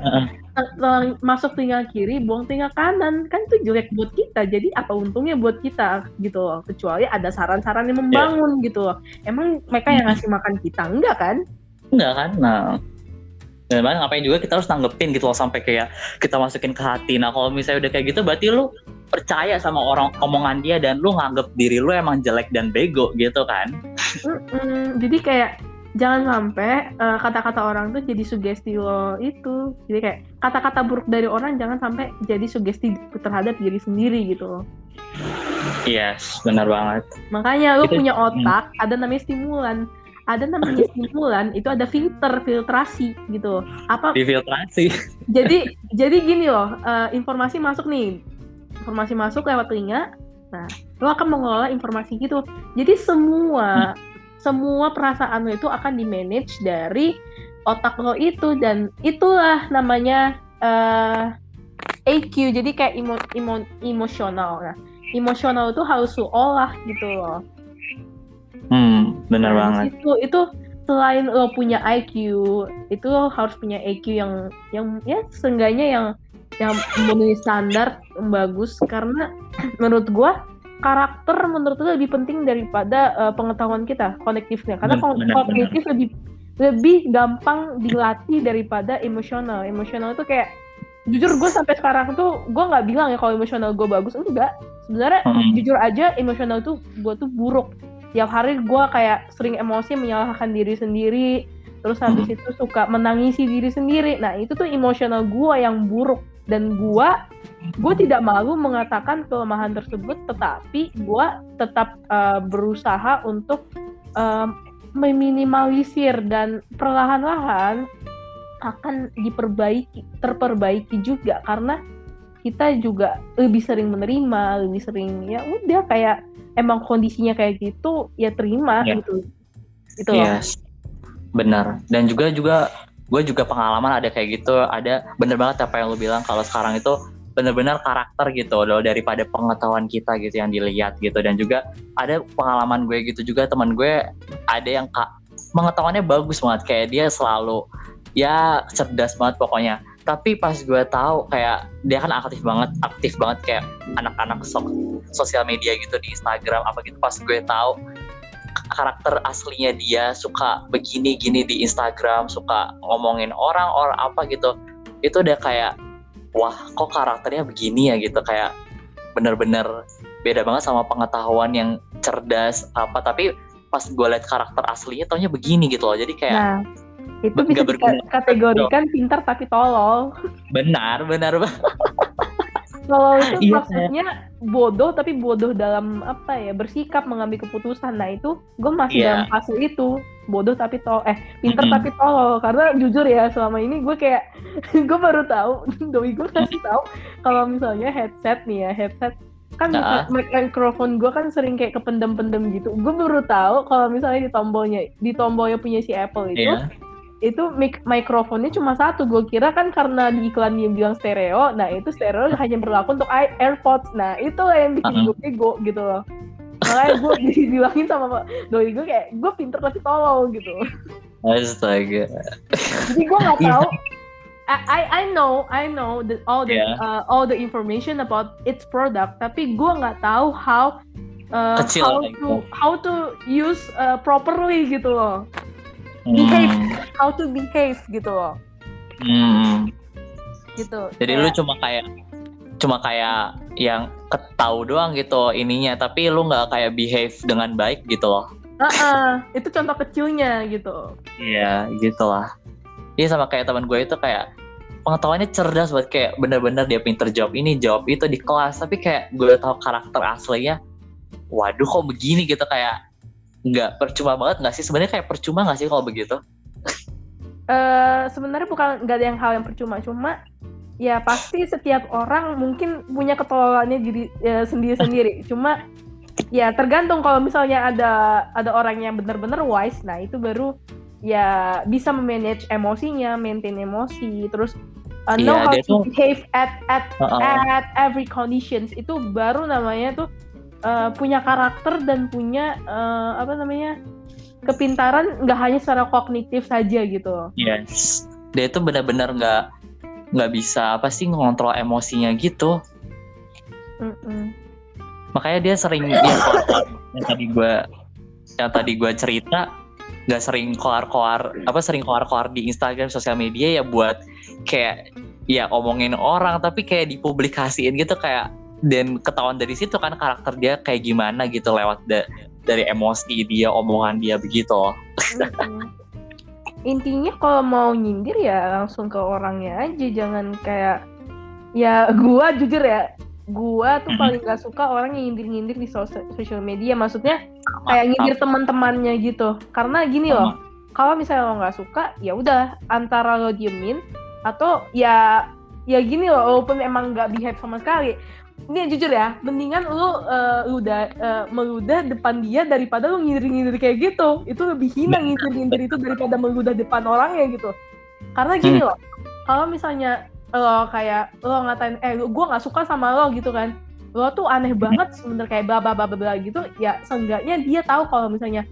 [laughs] masuk tinggal kiri buang tinggal kanan. Kan itu jelek buat kita jadi apa untungnya buat kita gitu loh. Kecuali ada saran-saran yang membangun yeah. gitu loh. Emang mereka yang ngasih makan kita? Enggak kan? Enggak kan nah dan bahkan ngapain juga kita harus tanggepin gitu loh sampai kayak kita masukin ke hati. Nah kalau misalnya udah kayak gitu berarti lu percaya sama orang omongan dia dan lu nganggep diri lu emang jelek dan bego gitu kan? Mm-mm. jadi kayak jangan sampai uh, kata-kata orang tuh jadi sugesti lo itu. Jadi kayak kata-kata buruk dari orang jangan sampai jadi sugesti terhadap diri sendiri gitu loh. Yes benar banget. Makanya lu punya otak hmm. ada namanya stimulan ada namanya stimulan itu ada filter filtrasi gitu. Apa difiltrasi [laughs] jadi jadi gini loh uh, informasi masuk nih. Informasi masuk lewat telinga. Nah lo akan mengelola informasi gitu. Jadi semua hmm. semua perasaan lo itu akan di manage dari otak lo itu. Dan itulah namanya uh, eh, AQ jadi kayak imo, imo, emosional. Nah emosional itu harus lo olah gitu loh Hmm, benar nah, banget. Itu itu selain lo punya IQ, itu lo harus punya IQ yang yang ya seenggaknya yang yang memenuhi standar yang bagus karena [clears throat] menurut gua karakter menurut gue lebih penting daripada uh, pengetahuan kita konektifnya karena benar, kognitif benar. lebih lebih gampang dilatih daripada emosional emosional itu kayak jujur gue sampai sekarang tuh gue nggak bilang ya kalau emosional gue bagus enggak sebenarnya hmm. jujur aja emosional tuh gue tuh buruk tiap hari gue kayak sering emosi menyalahkan diri sendiri terus habis hmm. itu suka menangisi diri sendiri. Nah itu tuh emosional gue yang buruk. Dan gue gue tidak malu mengatakan kelemahan tersebut tetapi gue tetap uh, berusaha untuk uh, meminimalisir dan perlahan-lahan akan diperbaiki terperbaiki juga. Karena kita juga lebih sering menerima lebih sering ya udah kayak emang kondisinya kayak gitu ya terima yeah. gitu. Itu yes. benar. Dan juga juga gue juga pengalaman ada kayak gitu. Ada bener banget apa yang lu bilang kalau sekarang itu benar-benar karakter gitu loh daripada pengetahuan kita gitu yang dilihat gitu. Dan juga ada pengalaman gue gitu juga teman gue ada yang kak pengetahuannya bagus banget. Kayak dia selalu ya cerdas banget pokoknya tapi pas gue tahu kayak dia kan aktif banget aktif banget kayak anak-anak so sosial media gitu di Instagram apa gitu pas gue tahu karakter aslinya dia suka begini gini di Instagram suka ngomongin orang orang apa gitu itu udah kayak wah kok karakternya begini ya? gitu kayak bener-bener beda banget sama pengetahuan yang cerdas apa tapi pas gue liat karakter aslinya taunya begini gitu loh jadi kayak nah, itu bisa dikategorikan pintar tapi tolol. Benar benar kalau itu iya, maksudnya bodoh tapi bodoh dalam apa ya bersikap mengambil keputusan. Nah itu gue masih yeah. dalam fase itu. Bodoh tapi tol eh pinter mm -hmm. tapi tolol. Karena jujur ya selama ini gue kayak [laughs] gue baru tahu [laughs] doi gue kasih tahu kalau misalnya headset nih ya headset. Kan uh. mikrofon gue kan sering kayak kependem-pendem gitu. Gue baru tahu kalau misalnya di tombolnya di tombolnya punya si Apple itu yeah itu mic mikrofonnya cuma satu. Gue kira kan karena di iklan dia bilang stereo nah itu stereo [laughs] hanya berlaku untuk AirPods. Nah itu yang bikin uh -huh. gue bego gitu loh. Makanya gue [laughs] dibilangin sama doi gue kayak gue pinter tapi tolol gitu. Astaga. Jadi gue nggak tahu. [laughs] I I know I know that all the yeah. uh, all the information about its product tapi gue nggak tahu how uh, Kecil, how to how to use uh, properly gitu loh behave. Hmm. how to behave gitu loh. Hmm. gitu. Jadi kayak, lu cuma kayak cuma kayak yang ketahu doang gitu ininya tapi lu nggak kayak behave dengan baik gitu loh. Uh -uh, itu contoh kecilnya gitu. Iya gitulah iya sama kayak teman gue itu kayak pengetahuannya cerdas buat kayak bener-bener dia pinter jawab ini jawab itu di kelas tapi kayak gue tahu karakter aslinya waduh kok begini gitu kayak nggak percuma banget nggak sih? Sebenarnya kayak percuma nggak sih kalau begitu? Uh, sebenarnya bukan nggak ada yang hal yang percuma. Cuma ya pasti setiap orang mungkin punya ketololannya diri ya, sendiri-sendiri. [laughs] Cuma ya tergantung kalau misalnya ada ada orang yang benar-benar wise nah itu baru ya bisa memanage emosinya maintain emosi terus uh, know yeah, how to behave at at uh -uh. at every conditions. Itu baru namanya tuh uh, punya karakter dan punya uh, apa namanya kepintaran nggak hanya secara kognitif saja gitu. Yes, dia itu benar-benar nggak nggak bisa apa sih ngontrol emosinya gitu. Mm -mm. Makanya dia sering dia yang tadi gue yang tadi gue cerita nggak sering koar-koar apa sering koar-koar di Instagram sosial media ya buat kayak ya omongin orang tapi kayak dipublikasiin gitu kayak dan ketahuan dari situ kan karakter dia kayak gimana gitu lewat da dari emosi dia omongan dia begitu. Hmm. intinya kalau mau nyindir ya langsung ke orangnya aja jangan kayak ya gua jujur ya gua tuh paling gak suka orang yang nyindir-nyindir di sosial media maksudnya kayak nyindir teman-temannya gitu. Karena gini loh kalau misalnya lo nggak suka ya udah antara lo diemin atau ya ya gini loh walaupun emang nggak behave sama sekali ini jujur ya, mendingan lu uh, udah uh, meludah depan dia daripada lu ngindir-ngindir kayak gitu. Itu lebih hina ngindir-ngindir itu daripada meludah depan orangnya gitu. Karena gini hmm. loh, kalau misalnya lo kayak lo ngatain eh gue nggak suka sama lo gitu kan lo tuh aneh hmm. banget sebenernya kayak bla bla bla bla gitu ya seenggaknya dia tahu kalau misalnya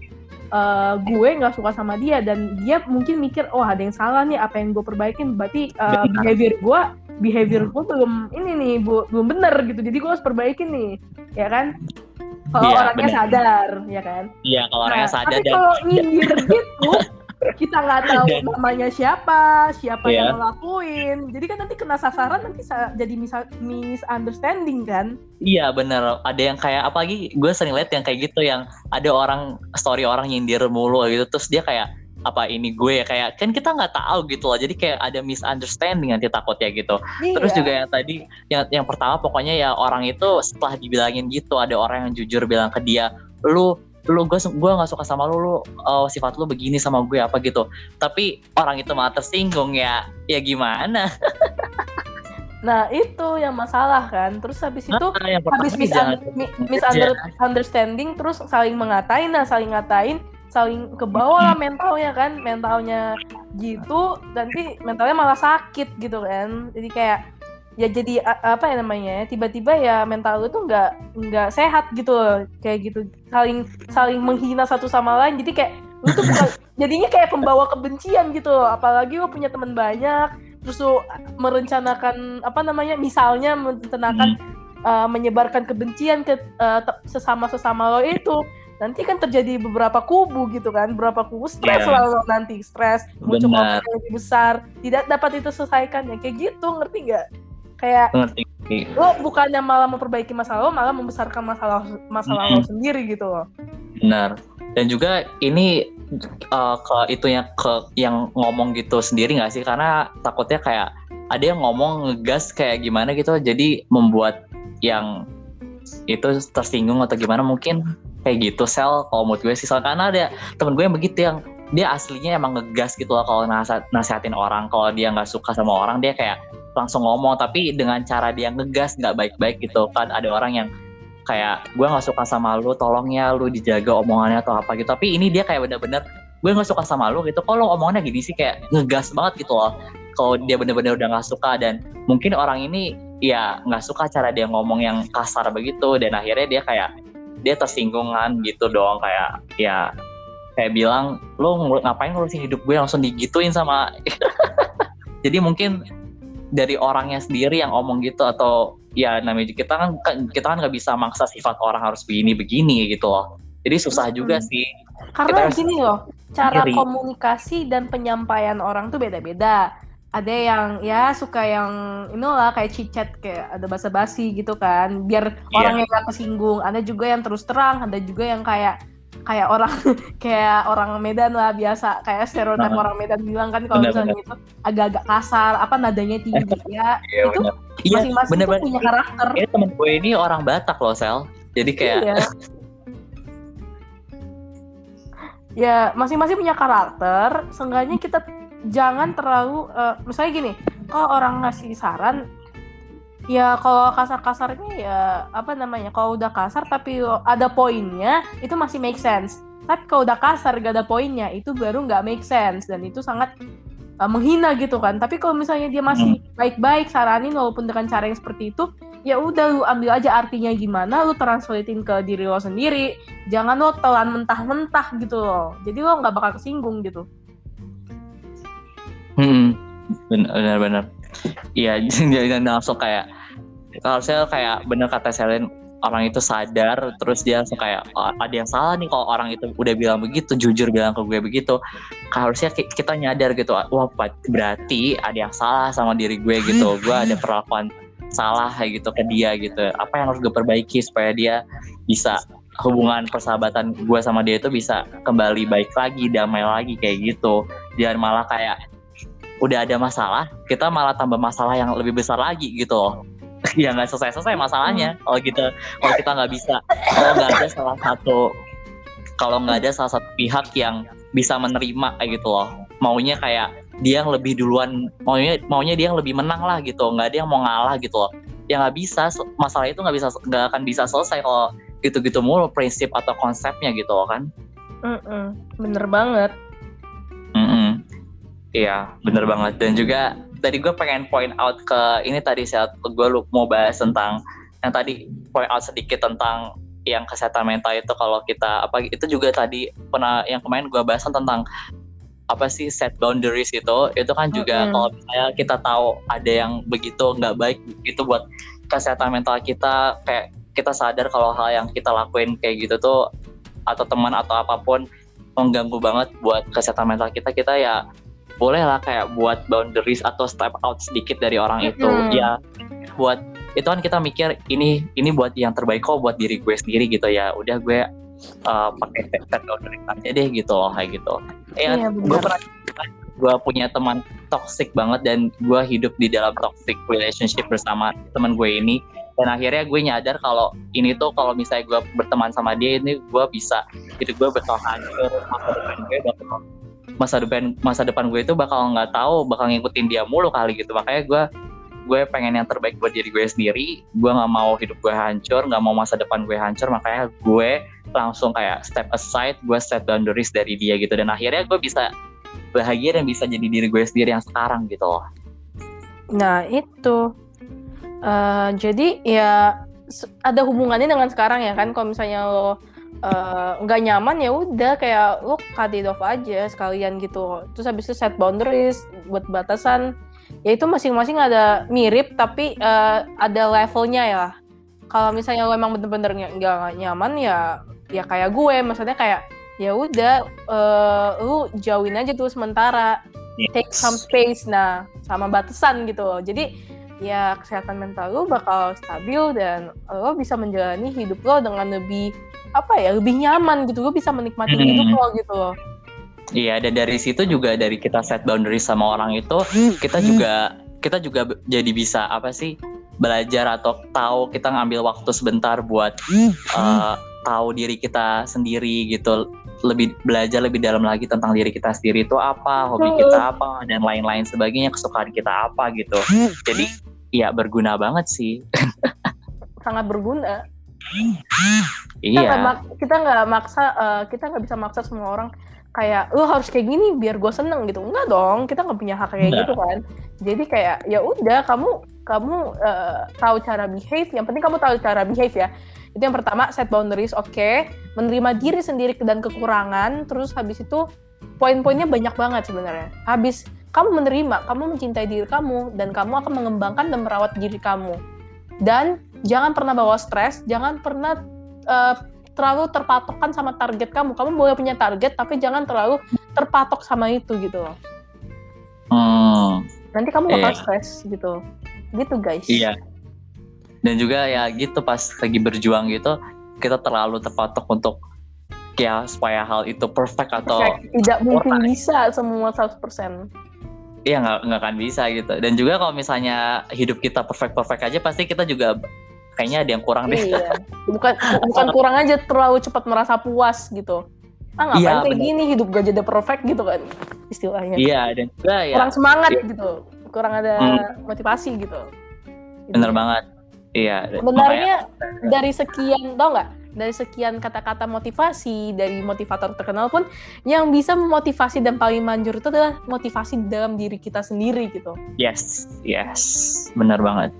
uh, gue nggak suka sama dia dan dia mungkin mikir oh ada yang salah nih apa yang gue perbaikin berarti uh, behavior gue behavior gue belum ini nih bu, belum bener gitu. Jadi gue harus perbaikin nih ya kan? Kalau ya, orangnya bener. sadar ya kan? Iya kalau nah, orangnya sadar tapi kalau nyindir gitu kita nggak tahu [laughs] dan, namanya siapa siapa yeah. yang ngelakuin. Jadi kan nanti kena sasaran nanti jadi mis misunderstanding kan? Iya bener. Ada yang kayak apalagi gue sering lihat yang kayak gitu yang ada orang story orang nyindir mulu gitu terus dia kayak apa ini gue ya kayak kan kita nggak tahu gitu loh. Jadi kayak ada misunderstanding nanti takut ya gitu. Iya. terus juga yang tadi yang yang pertama pokoknya ya orang itu setelah dibilangin gitu ada orang yang jujur bilang ke dia lu lu gue gue nggak suka sama lu lu uh, sifat lu begini sama gue apa gitu. Tapi orang itu malah tersinggung ya ya gimana? [laughs] Nah itu yang masalah kan. Terus habis itu nah, habis misunderstanding terus saling mengatain, nah saling ngatain saling ke bawah lah [laughs] mentalnya kan mentalnya gitu nanti mentalnya malah sakit gitu kan. Jadi kayak ya jadi apa ya namanya ya, tiba-tiba ya mental lu tuh nggak nggak sehat gitu loh kayak gitu. Saling saling menghina satu sama lain jadi kayak lu tuh bukan [laughs] jadinya kayak pembawa kebencian gitu loh. Apalagi lu punya teman banyak terus lu merencanakan apa namanya misalnya merencanakan hmm. uh, menyebarkan kebencian ke uh, sesama sesama lo itu nanti kan terjadi beberapa kubu gitu kan beberapa kubu stres yeah. lalu nanti stres. Muncul konflik yang lebih besar. Tidak dapat itu selesaikan ya. Kayak gitu ngerti nggak? Kayak ngerti lo bukannya malah memperbaiki masalah lo malah membesarkan masalah masalah mm -hmm. lo sendiri gitu loh. Benar. Dan juga ini uh, ke itu yang ke yang ngomong gitu sendiri nggak sih? Karena takutnya kayak ada yang ngomong ngegas kayak gimana gitu. Jadi membuat yang itu tersinggung atau gimana mungkin kayak gitu sel kalau menurut gue sih. Soalnya karena ada temen gue yang begitu yang dia aslinya emang ngegas gitu loh kalau nasihat, nasihatin orang. Kalau dia nggak suka sama orang dia kayak langsung ngomong. Tapi dengan cara dia ngegas nggak baik-baik gitu. Kan ada orang yang kayak gue nggak suka sama lu tolong ya lu dijaga omongannya atau apa gitu. Tapi ini dia kayak bener-bener gue nggak suka sama lu gitu. Kalau omongannya gini sih? Kayak ngegas banget gitu loh. Kalau dia bener-bener udah nggak suka dan mungkin orang ini ya nggak suka cara dia ngomong yang kasar begitu. Dan akhirnya dia kayak dia tersinggungan gitu dong kayak ya kayak bilang lo ngapain ngurusin hidup gue? Langsung digituin sama [laughs] jadi mungkin dari orangnya sendiri yang ngomong gitu atau ya namanya kita kan kita kan nggak bisa maksa sifat orang harus begini begini gitu loh. Jadi susah juga hmm. sih. Karena gini loh cara komunikasi dan penyampaian orang tuh beda-beda ada yang ya suka yang inilah kayak cicet kayak ada basa-basi gitu kan. Biar yeah. orang yang gak kesinggung. Ada juga yang terus terang ada juga yang kayak kayak orang [laughs] kayak orang Medan lah biasa. Kayak stereotip nah. orang Medan bilang kan kalau misalnya itu agak-agak kasar apa nadanya tinggi ya. iya, itu iya, masing-masing iya, punya karakter. Ya temen gue ini orang Batak loh sel. Jadi kayak iya. [laughs] ya masing-masing punya karakter. Seenggaknya kita jangan terlalu uh, misalnya gini kalau orang ngasih saran ya kalau kasar-kasarnya ya apa namanya kalau udah kasar tapi ada poinnya itu masih make sense. Tapi kalau udah kasar gak ada poinnya itu baru nggak make sense. Dan itu sangat uh, menghina gitu kan. Tapi kalau misalnya dia masih hmm. baik-baik saranin walaupun dengan cara yang seperti itu ya udah lu ambil aja artinya gimana lu translatein ke diri lo sendiri. Jangan lo telan mentah-mentah gitu loh. Jadi lo nggak bakal kesinggung gitu Hmm, benar-benar. Iya, [laughs] jadi langsung kayak kalau saya kayak bener kata Selin orang itu sadar terus dia langsung kayak oh, ada yang salah nih kalau orang itu udah bilang begitu jujur bilang ke gue begitu. Harusnya kita nyadar gitu wah berarti ada yang salah sama diri gue gitu. Gue ada perlakuan salah kayak gitu ke dia gitu. Apa yang harus gue perbaiki supaya dia bisa hubungan persahabatan gue sama dia itu bisa kembali baik lagi damai lagi kayak gitu. Jangan malah kayak udah ada masalah kita malah tambah masalah yang lebih besar lagi gitu loh. [laughs] Ya nggak selesai selesai masalahnya. Hmm. kalau kita kalau kita nggak bisa kalau nggak ada salah satu kalau nggak ada salah satu pihak yang bisa menerima kayak gitu loh. Maunya kayak dia yang lebih duluan maunya maunya dia yang lebih menang lah gitu. Nggak ada yang mau ngalah gitu loh. Ya nggak bisa masalah itu nggak bisa nggak akan bisa selesai kalau gitu-gitu mulu prinsip atau konsepnya gitu loh kan. Mm -mm, bener banget. Iya, bener banget. Dan juga tadi gue pengen point out ke ini tadi saat gue lu mau bahas tentang yang tadi point out sedikit tentang yang kesehatan mental itu kalau kita apa itu juga tadi pernah yang kemarin gue bahas tentang apa sih set boundaries itu itu kan juga mm -hmm. kalau misalnya kita tahu ada yang begitu nggak baik itu buat kesehatan mental kita kayak kita sadar kalau hal yang kita lakuin kayak gitu tuh atau teman atau apa pun mengganggu banget buat kesehatan mental kita kita ya boleh lah kayak buat boundaries atau step out sedikit dari orang mm itu. Ya buat itu kan kita mikir ini ini buat yang terbaik kok buat diri gue sendiri gitu ya. Udah gue uh, pakai boundaries aja deh gitu loh kayak gitu. Ya iya, gue pernah gue punya teman toxic banget dan gue hidup di dalam toxic relationship bersama teman gue ini. Dan akhirnya gue nyadar kalau ini tuh kalau misalnya gue berteman sama dia ini gue bisa itu gue bakal hancur masa depan gue bakal masa depan masa depan gue itu bakal nggak tahu bakal ngikutin dia mulu kali gitu. Makanya gue gue pengen yang terbaik buat diri gue sendiri. Gue nggak mau hidup gue hancur nggak mau masa depan gue hancur. Makanya gue langsung kayak step aside gue set boundaries dari dia gitu. Dan akhirnya gue bisa bahagia dan bisa jadi diri gue sendiri yang sekarang gitu loh. Nah itu. Uh, jadi ya ada hubungannya dengan sekarang ya kan? Kalau misalnya lo nggak uh, nyaman ya udah kayak lo cut it off aja sekalian gitu. Terus habis itu set boundaries buat batasan. Ya itu masing-masing ada mirip tapi uh, ada levelnya ya. Kalau misalnya lo emang bener-bener nggak nyaman ya ya kayak gue. Maksudnya kayak ya udah uh, lu jauhin aja tuh sementara. Yes. take some space. Nah sama batasan gitu. Loh jadi ya kesehatan mental lo bakal stabil dan lo bisa menjalani hidup lo dengan lebih apa ya lebih nyaman gitu. Lo bisa menikmati hmm. hidup lo gitu loh. Iya dan dari situ juga dari kita set boundary sama orang itu kita juga kita juga jadi bisa apa sih belajar atau tahu kita ngambil waktu sebentar buat uh, tahu diri kita sendiri gitu. Lebih belajar lebih dalam lagi tentang diri kita sendiri itu apa hobi kita apa dan lain-lain sebagainya kesukaan kita apa gitu. Jadi ya berguna banget sih. [laughs] Sangat berguna iya kita nggak maksa uh, kita nggak bisa maksa semua orang kayak lu harus kayak gini biar gue seneng gitu enggak dong kita nggak punya hak kayak enggak. gitu kan jadi kayak ya udah kamu kamu uh, tahu cara behave yang penting kamu tahu cara behave ya itu yang pertama set boundaries oke okay. menerima diri sendiri dan kekurangan terus habis itu poin-poinnya banyak banget sebenarnya habis kamu menerima, kamu mencintai diri kamu, dan kamu akan mengembangkan dan merawat diri kamu. Dan jangan pernah bawa stres, jangan pernah uh, terlalu terpatokkan sama target kamu. Kamu boleh punya target, tapi jangan terlalu terpatok sama itu gitu loh. Hmm. Nanti kamu bakal iya. stres gitu. Gitu guys. Iya. Dan juga ya gitu pas lagi berjuang gitu, kita terlalu terpatok untuk ya supaya hal itu perfect atau perfect. tidak mungkin bisa semua 100% Iya nggak nggak akan bisa gitu. Dan juga kalau misalnya hidup kita perfect perfect aja, pasti kita juga kayaknya ada yang kurang deh. Iya. [laughs] Bukan bukan kurang aja terlalu cepat merasa puas gitu. Ah ngapain iya, kayak bener. gini hidup gak jadi perfect gitu kan istilahnya. Iya dan juga ya. Kurang semangat iya. gitu, kurang ada hmm. motivasi gitu. Bener banget. Iya. Sebenarnya dari sekian tau nggak? dari sekian kata-kata motivasi dari motivator terkenal pun yang bisa memotivasi dan paling manjur itu adalah motivasi dalam diri kita sendiri gitu. Yes, yes, benar banget.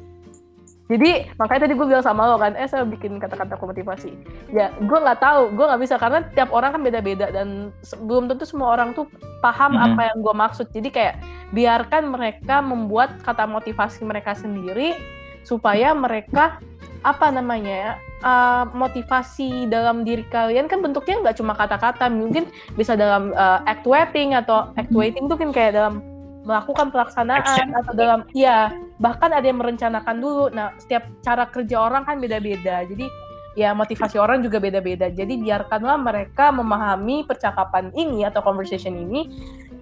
Jadi makanya tadi gue bilang sama lo kan, eh saya bikin kata-kata motivasi. Ya gue nggak tahu, gue nggak bisa karena tiap orang kan beda-beda dan belum tentu semua orang tuh paham mm -hmm. apa yang gue maksud. Jadi kayak biarkan mereka membuat kata motivasi mereka sendiri supaya mereka apa namanya ya uh, motivasi dalam diri kalian kan bentuknya nggak cuma kata-kata mungkin bisa dalam uh, actuating atau actuating itu kan kayak dalam melakukan pelaksanaan atau dalam iya bahkan ada yang merencanakan dulu. Nah setiap cara kerja orang kan beda-beda. Jadi ya motivasi orang juga beda-beda. Jadi biarkanlah mereka memahami percakapan ini atau conversation ini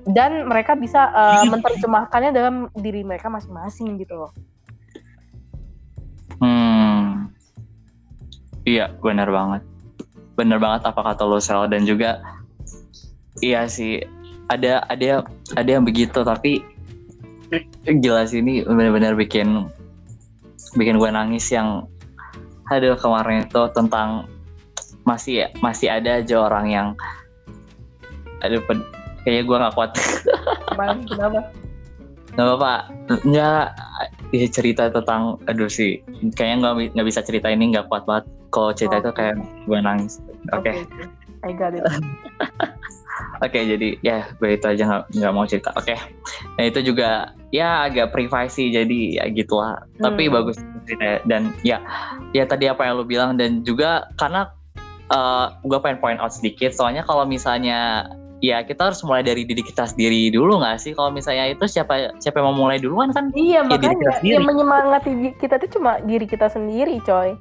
dan mereka bisa uh, [laughs] menerjemahkannya dalam diri mereka masing-masing gitu loh. Hmm. Iya, benar banget. Benar banget apa kata lo Sel. Dan juga iya sih ada ada ada yang begitu tapi jelas ini benar-benar bikin bikin gue nangis yang ada kemarin itu tentang masih masih ada aja orang yang aduh kayaknya gue nggak kuat. Kenapa? Nggak apa-apa. Nggak ya cerita tentang aduh sih. Kayaknya nggak nggak bisa cerita ini nggak kuat banget. Kalau cerita oh. itu kayak gue nangis. Oke. Okay. okay. I got it [laughs] Oke, okay, jadi ya gue itu aja nggak mau cerita. Oke, okay. nah itu juga ya agak privasi, jadi ya gitulah. Hmm. Tapi bagus dan ya ya tadi apa yang lu bilang dan juga karena uh, gue pengen point out sedikit, soalnya kalau misalnya ya kita harus mulai dari diri kita sendiri dulu nggak sih kalau misalnya itu siapa siapa yang mau mulai duluan kan iya ya makanya yang menyemangati kita itu cuma diri kita sendiri coy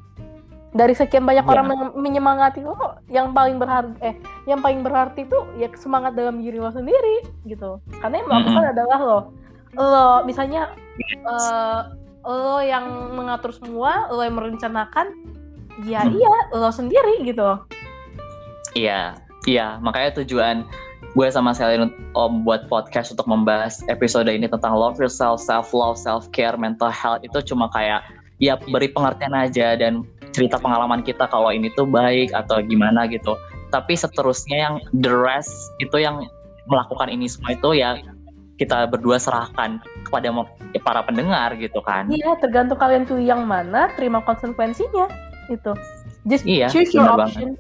dari sekian banyak ya. orang yang menyemangati lo yang paling berharga eh yang paling berarti itu ya semangat dalam diri lo sendiri gitu karena yang melakukan mm -hmm. adalah lo lo misalnya yes. uh, lo yang mengatur semua lo yang merencanakan ya hmm. iya lo sendiri gitu iya iya makanya tujuan gue sama Selin om buat podcast untuk membahas episode ini tentang love yourself, self love, self care, mental health itu cuma kayak ya beri pengertian aja dan cerita pengalaman kita kalau ini tuh baik atau gimana gitu. Tapi seterusnya yang the rest itu yang melakukan ini semua itu ya kita berdua serahkan kepada para pendengar gitu kan. Iya tergantung kalian tuh yang mana terima konsekuensinya itu just iya, choose your option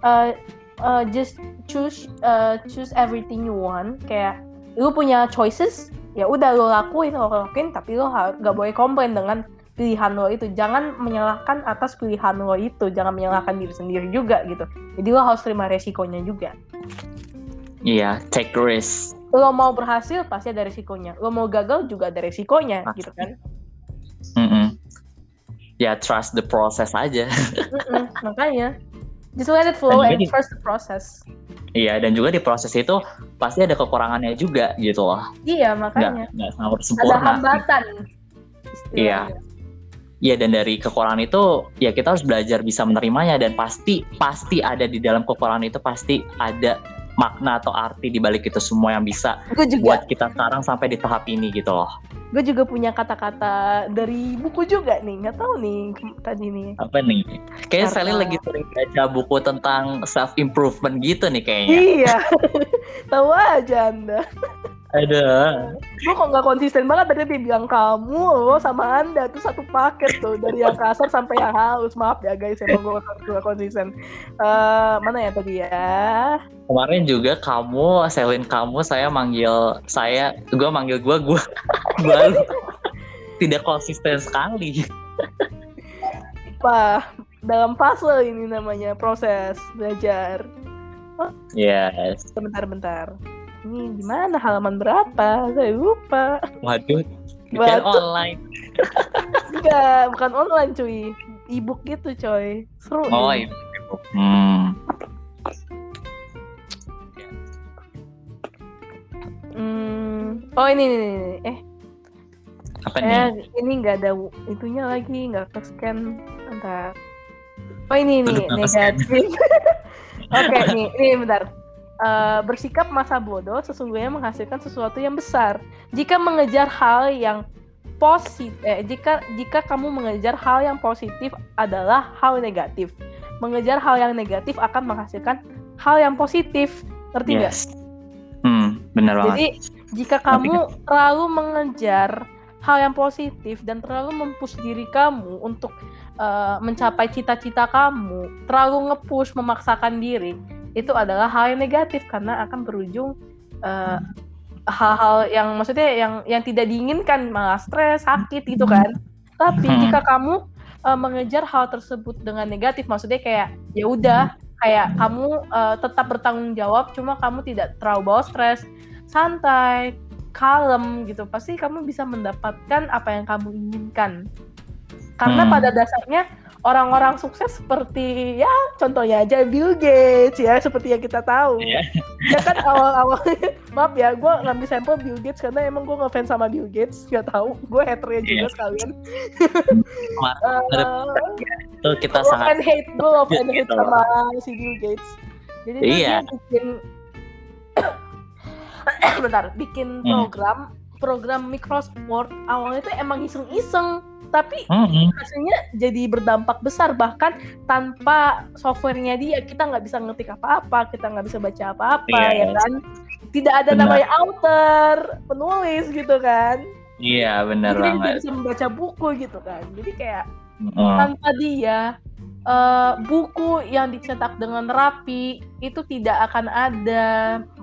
uh, uh, just choose uh, choose everything you want. Kayak lu punya choices ya udah lo lakuin lo lakuin tapi lo harus gak boleh komplain dengan pilihan lo itu jangan menyalahkan atas pilihan lo itu jangan menyalahkan diri sendiri juga gitu jadi lo harus terima resikonya juga iya take risk lo mau berhasil pasti ada resikonya lo mau gagal juga ada resikonya pasti. gitu kan mm -mm. ya trust the process aja [laughs] mm -mm, makanya just let it flow and, and trust the process Iya, dan juga di proses itu pasti ada kekurangannya juga gitu loh. Iya, makanya. Nggak, nggak sempurna. Ada hambatan. Iya. Iya dan dari kekurangan itu ya kita harus belajar bisa menerimanya dan pasti pasti ada di dalam kekurangan itu pasti ada makna atau arti di balik itu semua yang bisa buat kita sekarang sampai di tahap ini gitu loh. Gue juga punya kata-kata dari buku juga nih, nggak tahu nih tadi nih. Apa nih? Kayaknya Sally lagi sering baca buku tentang self improvement gitu nih kayaknya. Iya, [laughs] tahu aja anda. Ada. Gue kok nggak konsisten banget tadi dia bilang kamu lo sama anda tuh satu paket tuh dari yang kasar sampai yang halus. Maaf ya guys, emang gue gak konsisten. Uh, mana ya tadi ya? Kemarin juga kamu, Selin kamu, saya manggil saya, gue manggil gue, gue, gue tidak konsisten sekali. Apa? Dalam fase ini namanya proses belajar. Oh. Yes. Bentar-bentar ini gimana? Halaman berapa? Saya lupa. Waduh. Bukan online. [laughs] Enggak bukan online cuy. Ebook gitu coy. Seru oh nih. ebook hmm. hmm. oh ini ini, ini. eh. Apa eh, nih? ini nggak ada itunya lagi nggak ke scan entar oh ini [laughs] nih negatif. oke okay, nih ini bentar uh, bersikap masa bodoh sesungguhnya menghasilkan sesuatu yang besar. Jika mengejar hal yang positif, eh, jika jika kamu mengejar hal yang positif adalah hal negatif. Mengejar hal yang negatif akan menghasilkan hal yang positif. Ngerti nggak? Yes. Hmm, benar banget. Jadi jika kamu terlalu mengejar hal yang positif dan terlalu mempush diri kamu untuk uh, mencapai cita-cita kamu, terlalu ngepush memaksakan diri, itu adalah hal yang negatif karena akan berujung eh, hal-hal yang maksudnya yang yang tidak diinginkan malah stres sakit gitu kan tapi hmm. jika kamu uh, mengejar hal tersebut dengan negatif maksudnya kayak ya udah kayak kamu uh, tetap bertanggung jawab cuma kamu tidak terlalu bawa stres santai kalem gitu pasti kamu bisa mendapatkan apa yang kamu inginkan karena hmm. pada dasarnya orang-orang sukses seperti ya contohnya aja Bill Gates ya seperti yang kita tahu yeah. [laughs] ya kan awal-awal [laughs] maaf ya gue ngambil sampel Bill Gates karena emang gue ngefans sama Bill Gates nggak tahu gue haternya juga yeah. sekalian uh, [laughs] itu kita love sangat and hate gue love and hate sama si Bill Gates jadi yeah. dia bikin [coughs] bentar bikin hmm. program program Microsoft Word awalnya itu emang iseng-iseng tapi mm-hmm. hasilnya jadi berdampak besar bahkan tanpa softwarenya dia kita nggak bisa ngetik apa-apa kita nggak bisa baca apa-apa yeah. ya kan tidak ada benar. namanya author penulis gitu kan iya yeah, benar jadi banget bisa membaca buku gitu kan jadi kayak mm. tanpa dia uh, buku yang dicetak dengan rapi itu tidak akan ada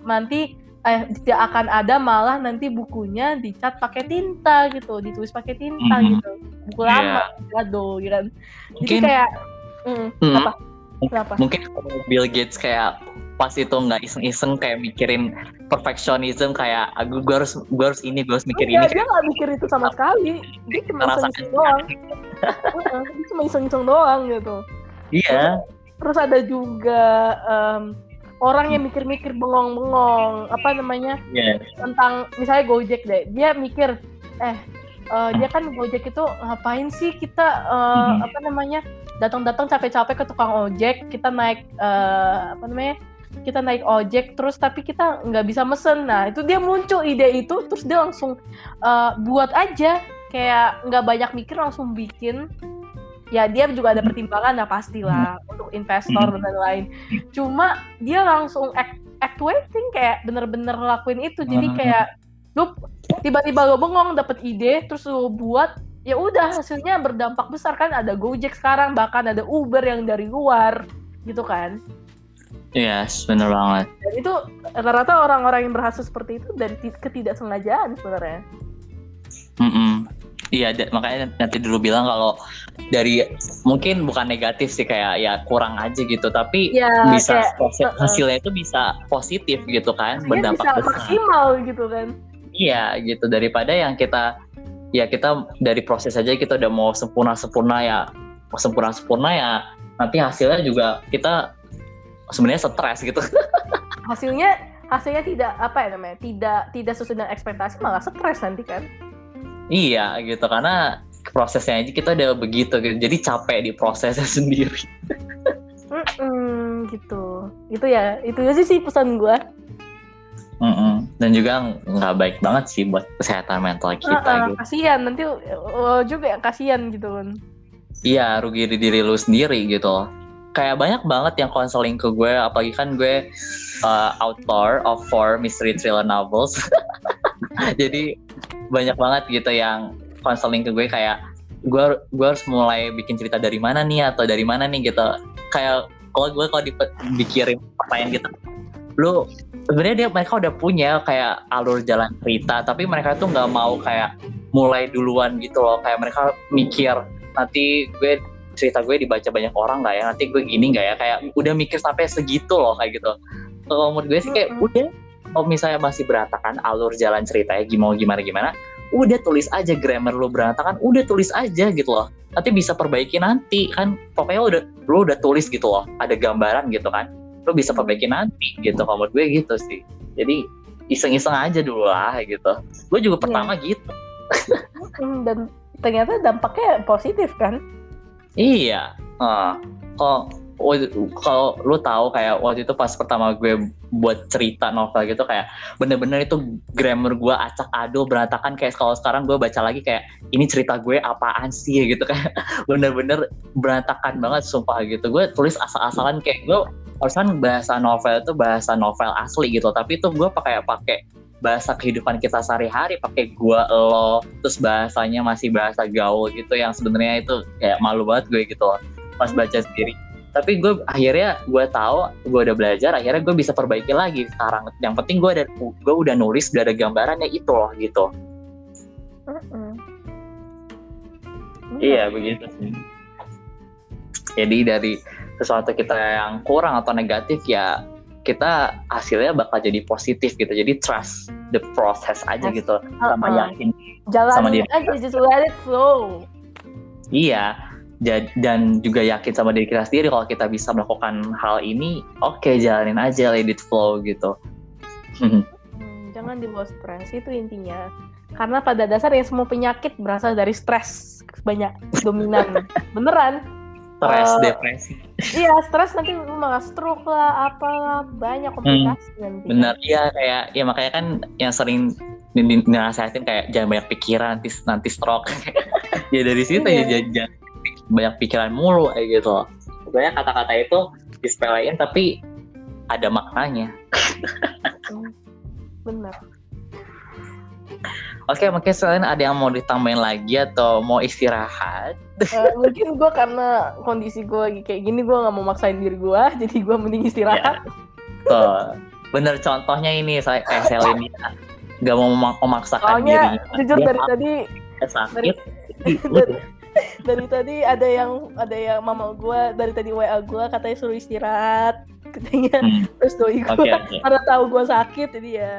nanti eh tidak akan ada malah nanti bukunya dicat pakai tinta gitu ditulis pakai tinta mm -hmm. gitu. Buku yeah. lama gado gitu kan. Mungkin, jadi kayak mm, mm, apa? Kenapa? mungkin Bill Gates kayak pas itu nggak iseng-iseng kayak mikirin perfectionism kayak aku gue harus gue harus ini gue harus mikir Enggak, ini. dia nggak mikir itu sama sekali. Dia cuma iseng-iseng doang. Dia cuma iseng-iseng doang gitu. Iya. Terus ada juga um, orang yang mikir-mikir bengong-bengong apa namanya yes. tentang misalnya Gojek deh dia mikir eh uh, dia kan Gojek itu ngapain sih kita uh, hmm. apa namanya datang-datang capek-capek ke tukang ojek kita naik uh, apa namanya kita naik ojek terus tapi kita nggak bisa mesen nah itu dia muncul ide itu terus dia langsung uh, buat aja kayak nggak banyak mikir langsung bikin ya dia juga ada pertimbangan ya pastilah hmm. untuk investor dan lain-lain cuma dia langsung act, actuating kayak bener-bener lakuin itu jadi hmm. kayak lu tiba-tiba lo bengong dapet ide terus lu buat ya udah hasilnya berdampak besar kan ada Gojek sekarang bahkan ada Uber yang dari luar gitu kan Yes, bener banget. dan itu rata-rata orang-orang yang berhasil seperti itu dari ti- ketidaksengajaan sebenarnya Mm-mm. Iya, makanya nanti dulu bilang kalau dari mungkin bukan negatif sih kayak ya kurang aja gitu, tapi ya bisa kayak uh-uh. hasilnya itu bisa positif gitu kan, berdampak bisa besar. maksimal gitu kan Iya, gitu daripada yang kita ya kita dari proses aja kita udah mau sempurna sempurna ya sempurna sempurna ya nanti hasilnya juga kita sebenarnya stres gitu. [laughs] hasilnya hasilnya tidak apa ya namanya tidak tidak sesuai dengan ekspektasi malah stres nanti kan iya, gitu karena prosesnya aja kita udah begitu gitu. Jadi capek di prosesnya [laughs] sendiri. Mm-mm, gitu itu ya itu aja sih pesan gue Mm-mm. Dan juga nggak baik banget sih buat kesehatan mental kita gitu. kasihan nanti lo juga yang kasihan gitu kan Iya, rugi di diri lu sendiri gitu. Kayak banyak banget yang konseling ke gue, apalagi kan gue uh, author of four mystery thriller novels. [laughs] Jadi banyak banget gitu yang konseling ke gue kayak gue gue harus mulai bikin cerita dari mana nih atau dari mana nih gitu. Kayak kalau gue kalau dikirim pertanyaan gitu, lu sebenarnya dia mereka udah punya kayak alur jalan cerita, tapi mereka tuh nggak mau kayak mulai duluan gitu loh. Kayak mereka mikir nanti gue cerita gue dibaca banyak orang nggak ya nanti gue gini nggak ya kayak udah mikir sampai segitu loh kayak gitu kalau menurut gue sih kayak Mm-mm. udah kalau misalnya masih berantakan alur jalan ceritanya gimana gimana gimana udah tulis aja grammar lu berantakan udah tulis aja gitu loh. Nanti bisa perbaiki nanti kan. Pokoknya udah lu udah tulis gitu loh ada gambaran gitu kan. Lu bisa perbaiki nanti gitu kalau menurut gue gitu sih. Jadi iseng-iseng aja dulu lah gitu. Gue juga pertama gitu. Mm, dan ternyata dampaknya positif kan? Iya. Kalau waktu- kalau lu tahu kayak waktu itu pas pertama gue buat cerita novel gitu kayak bener-bener itu grammar gue acak adul berantakan. Kayak kalau sekarang gue baca lagi kayak ini cerita gue apaan sih? [laughs] gitu kayak bener-bener berantakan banget sumpah gitu. Gue tulis asal-asalan kayak gue harusnya bahasa novel itu bahasa novel asli gitu tapi itu gue pakai pakai bahasa kehidupan kita sehari-hari pakai gua lo terus bahasanya masih bahasa gaul gitu yang sebenarnya itu kayak malu banget gue gitu loh pas baca sendiri tapi gue akhirnya gue tahu gue udah belajar akhirnya gue bisa perbaiki lagi sekarang. Yang penting gue ada gue udah nulis udah ada gambarannya itu loh gitu. Mm-mm. iya begitu sih. Jadi dari sesuatu kita yang kurang atau negatif ya kita hasilnya bakal jadi positif gitu. Jadi trust the process aja gitu sama Uh-uh. yakin jalanin sama diri. aja just let it flow. Iya, dan juga yakin sama diri kita sendiri kalau kita bisa melakukan hal ini, oke jalanin aja, let it flow gitu. Hmm, jangan dibawa stres itu intinya karena pada dasarnya semua penyakit berasal dari stres banyak dominan beneran Stres, Eh, depresi, iya stres nanti malah stroke lah apalah banyak komplikasi nanti bener. Iya kayak, ya makanya kan yang sering di- di- dinasehatin kayak jangan banyak pikiran nanti nanti stroke. ya dari situ Iya. ya jangan banyak pikiran mulu kayak gitu. loh. Sebenarnya kata-kata itu disepelein tapi ada maknanya. [laughs] bener Oke, mungkin selain ada yang mau ditambahin lagi atau mau istirahat? Eh, mungkin gue karena kondisi gue lagi kayak gini gue nggak mau maksain diri gue [laughs] jadi gue mending istirahat Tuh, bener contohnya ini saya kayak Selenia nggak mau memak- memaksakan soalnya jujur Dia dari tadi sakit dari, [laughs] dari tadi ada yang ada yang mama gue dari tadi wa gue katanya suruh istirahat katanya Hmm, terus doi gue oke oke. karena tahu gue sakit jadi ya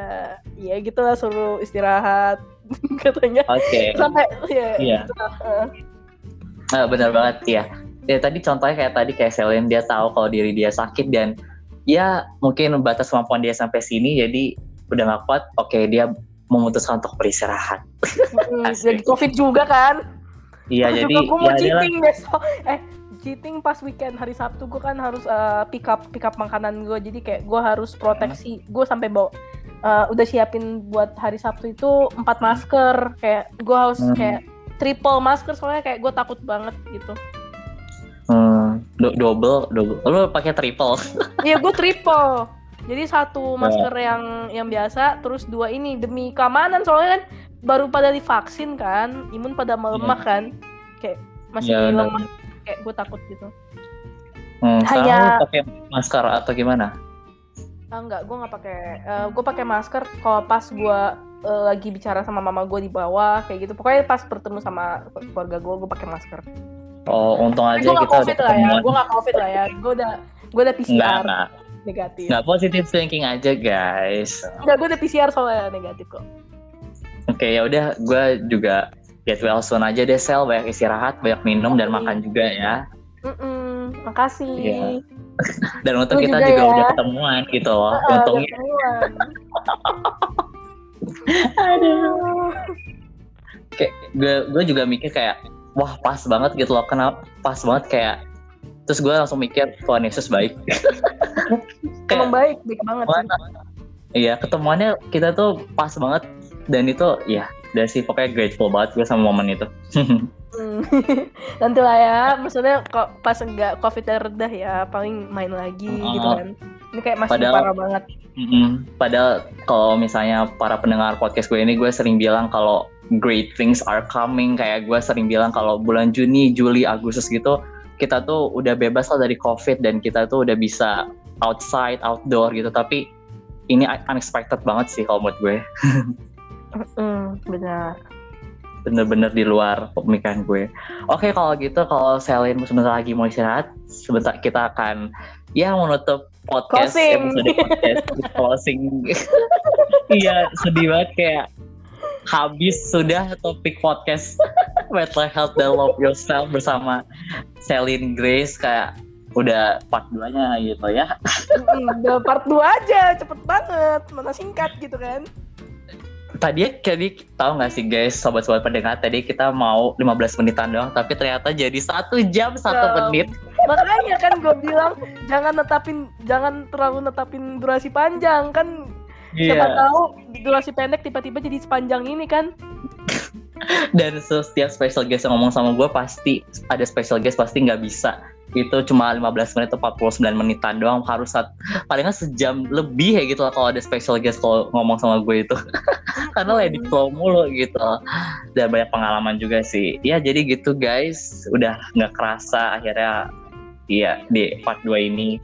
ya gitu lah suruh istirahat [laughs] katanya. Oke. Sampai ya Iya. gitu. Eh, Ah, benar banget ya ya tadi contohnya kayak tadi kayak Selin dia tahu kalau diri dia sakit dan ya mungkin batas kemampuan dia sampai sini jadi udah nggak kuat oke dia memutuskan untuk beristirahat. Jadi [laughs] covid juga kan iya Terus jadi juga gue mau ya adalah cheating besok. [laughs] Eh cheating pas weekend hari Sabtu gue kan harus eh, pick up pick up makanan gue jadi kayak gue harus proteksi. Gue sampai bawa eh, udah siapin buat hari Sabtu itu empat masker. Kayak gue harus Hmm. kayak triple masker. Soalnya kayak gue takut banget gitu. Hmm, do- double double. Lu pakai triple. [laughs] Iya gue triple. Jadi satu masker yang yang biasa, terus dua ini demi keamanan. Soalnya kan baru pada divaksin kan, imun pada melemah Iya. kan, kayak masih Iya, benar. lemah, kayak gue takut gitu. Hmm, Hanya- pakai masker atau gimana? Ah, enggak, gue nggak pakai, eh, gue pakai masker kalau pas gue eh, lagi bicara sama mama gue di bawah kayak gitu. Pokoknya pas bertemu sama keluarga gue, gue pakai masker. Oh, untung aja gue nggak kita udah lah ya, gue nggak covid lah ya, gue udah gue udah Nggak, PCR nggak. negatif. Nggak positive thinking aja, guys. Enggak, gue udah PCR soalnya negatif kok. Oke, ya udah gue juga get well soon aja deh, Sel. Banyak istirahat, banyak minum dan Oke. makan juga ya. Mm-mm, makasih. Iya. [laughs] Dan untuk kita juga juga ya. udah ketemuan gitu loh. Ah, Untungnya. [laughs] Aduh. Kayak gue gue juga mikir kayak wah pas banget gitu loh. Kenapa pas banget kayak terus gue langsung mikir Tuhan Yesus baik. [laughs] Emang baik, baik banget sih. Iya, ketemuannya kita tuh pas banget dan itu ya dan sih pokoknya grateful banget gue sama momen itu. [laughs] Hmm. [laughs] Nanti lah ya, maksudnya kok pas enggak covid reda ya, paling main lagi Oh. gitu kan. Ini kayak masih Padahal- parah banget. Mm-mm. Padahal kalau misalnya para pendengar podcast gue ini gue sering bilang kalau great things are coming kayak gue sering bilang kalau bulan Juni, Juli, Agustus gitu kita tuh udah bebas lah dari COVID dan kita tuh udah bisa outside, outdoor gitu. Tapi ini unexpected banget sih kalau menurut gue. [laughs] Hmm, benar. Bener-bener di luar pemikiran gue. Oke kalau gitu kalau Selin sebentar lagi mau istirahat, sebentar kita akan ya menutup podcast Closing. episode podcast closing. [laughs] Iya sedih banget kayak habis sudah topik podcast mental health dan love yourself bersama Selin Grace kayak udah part 2 nya gitu ya. Udah part 2 aja, cepet banget. Mana singkat gitu kan. Tadi tadi tahu nggak sih guys sobat-sobat pendengar tadi kita mau 15 menitan doang tapi ternyata jadi satu jam satu menit. Makanya kan gue bilang jangan netapin jangan terlalu netapin durasi panjang kan siapa Iya. tahu durasi pendek tiba-tiba jadi sepanjang ini kan. [laughs] Dan setiap special guest yang ngomong sama gue pasti ada special guest pasti nggak bisa itu cuma 15 menit atau 49 menitan doang. Harus sat, paling nggak sejam lebih ya gitu lah kalau ada special guest kalau ngomong sama gue itu. [laughs] Karena lagi flow mulu gitu. Dan banyak pengalaman juga sih. Ya jadi gitu guys. Udah nggak kerasa akhirnya iya di part 2 ini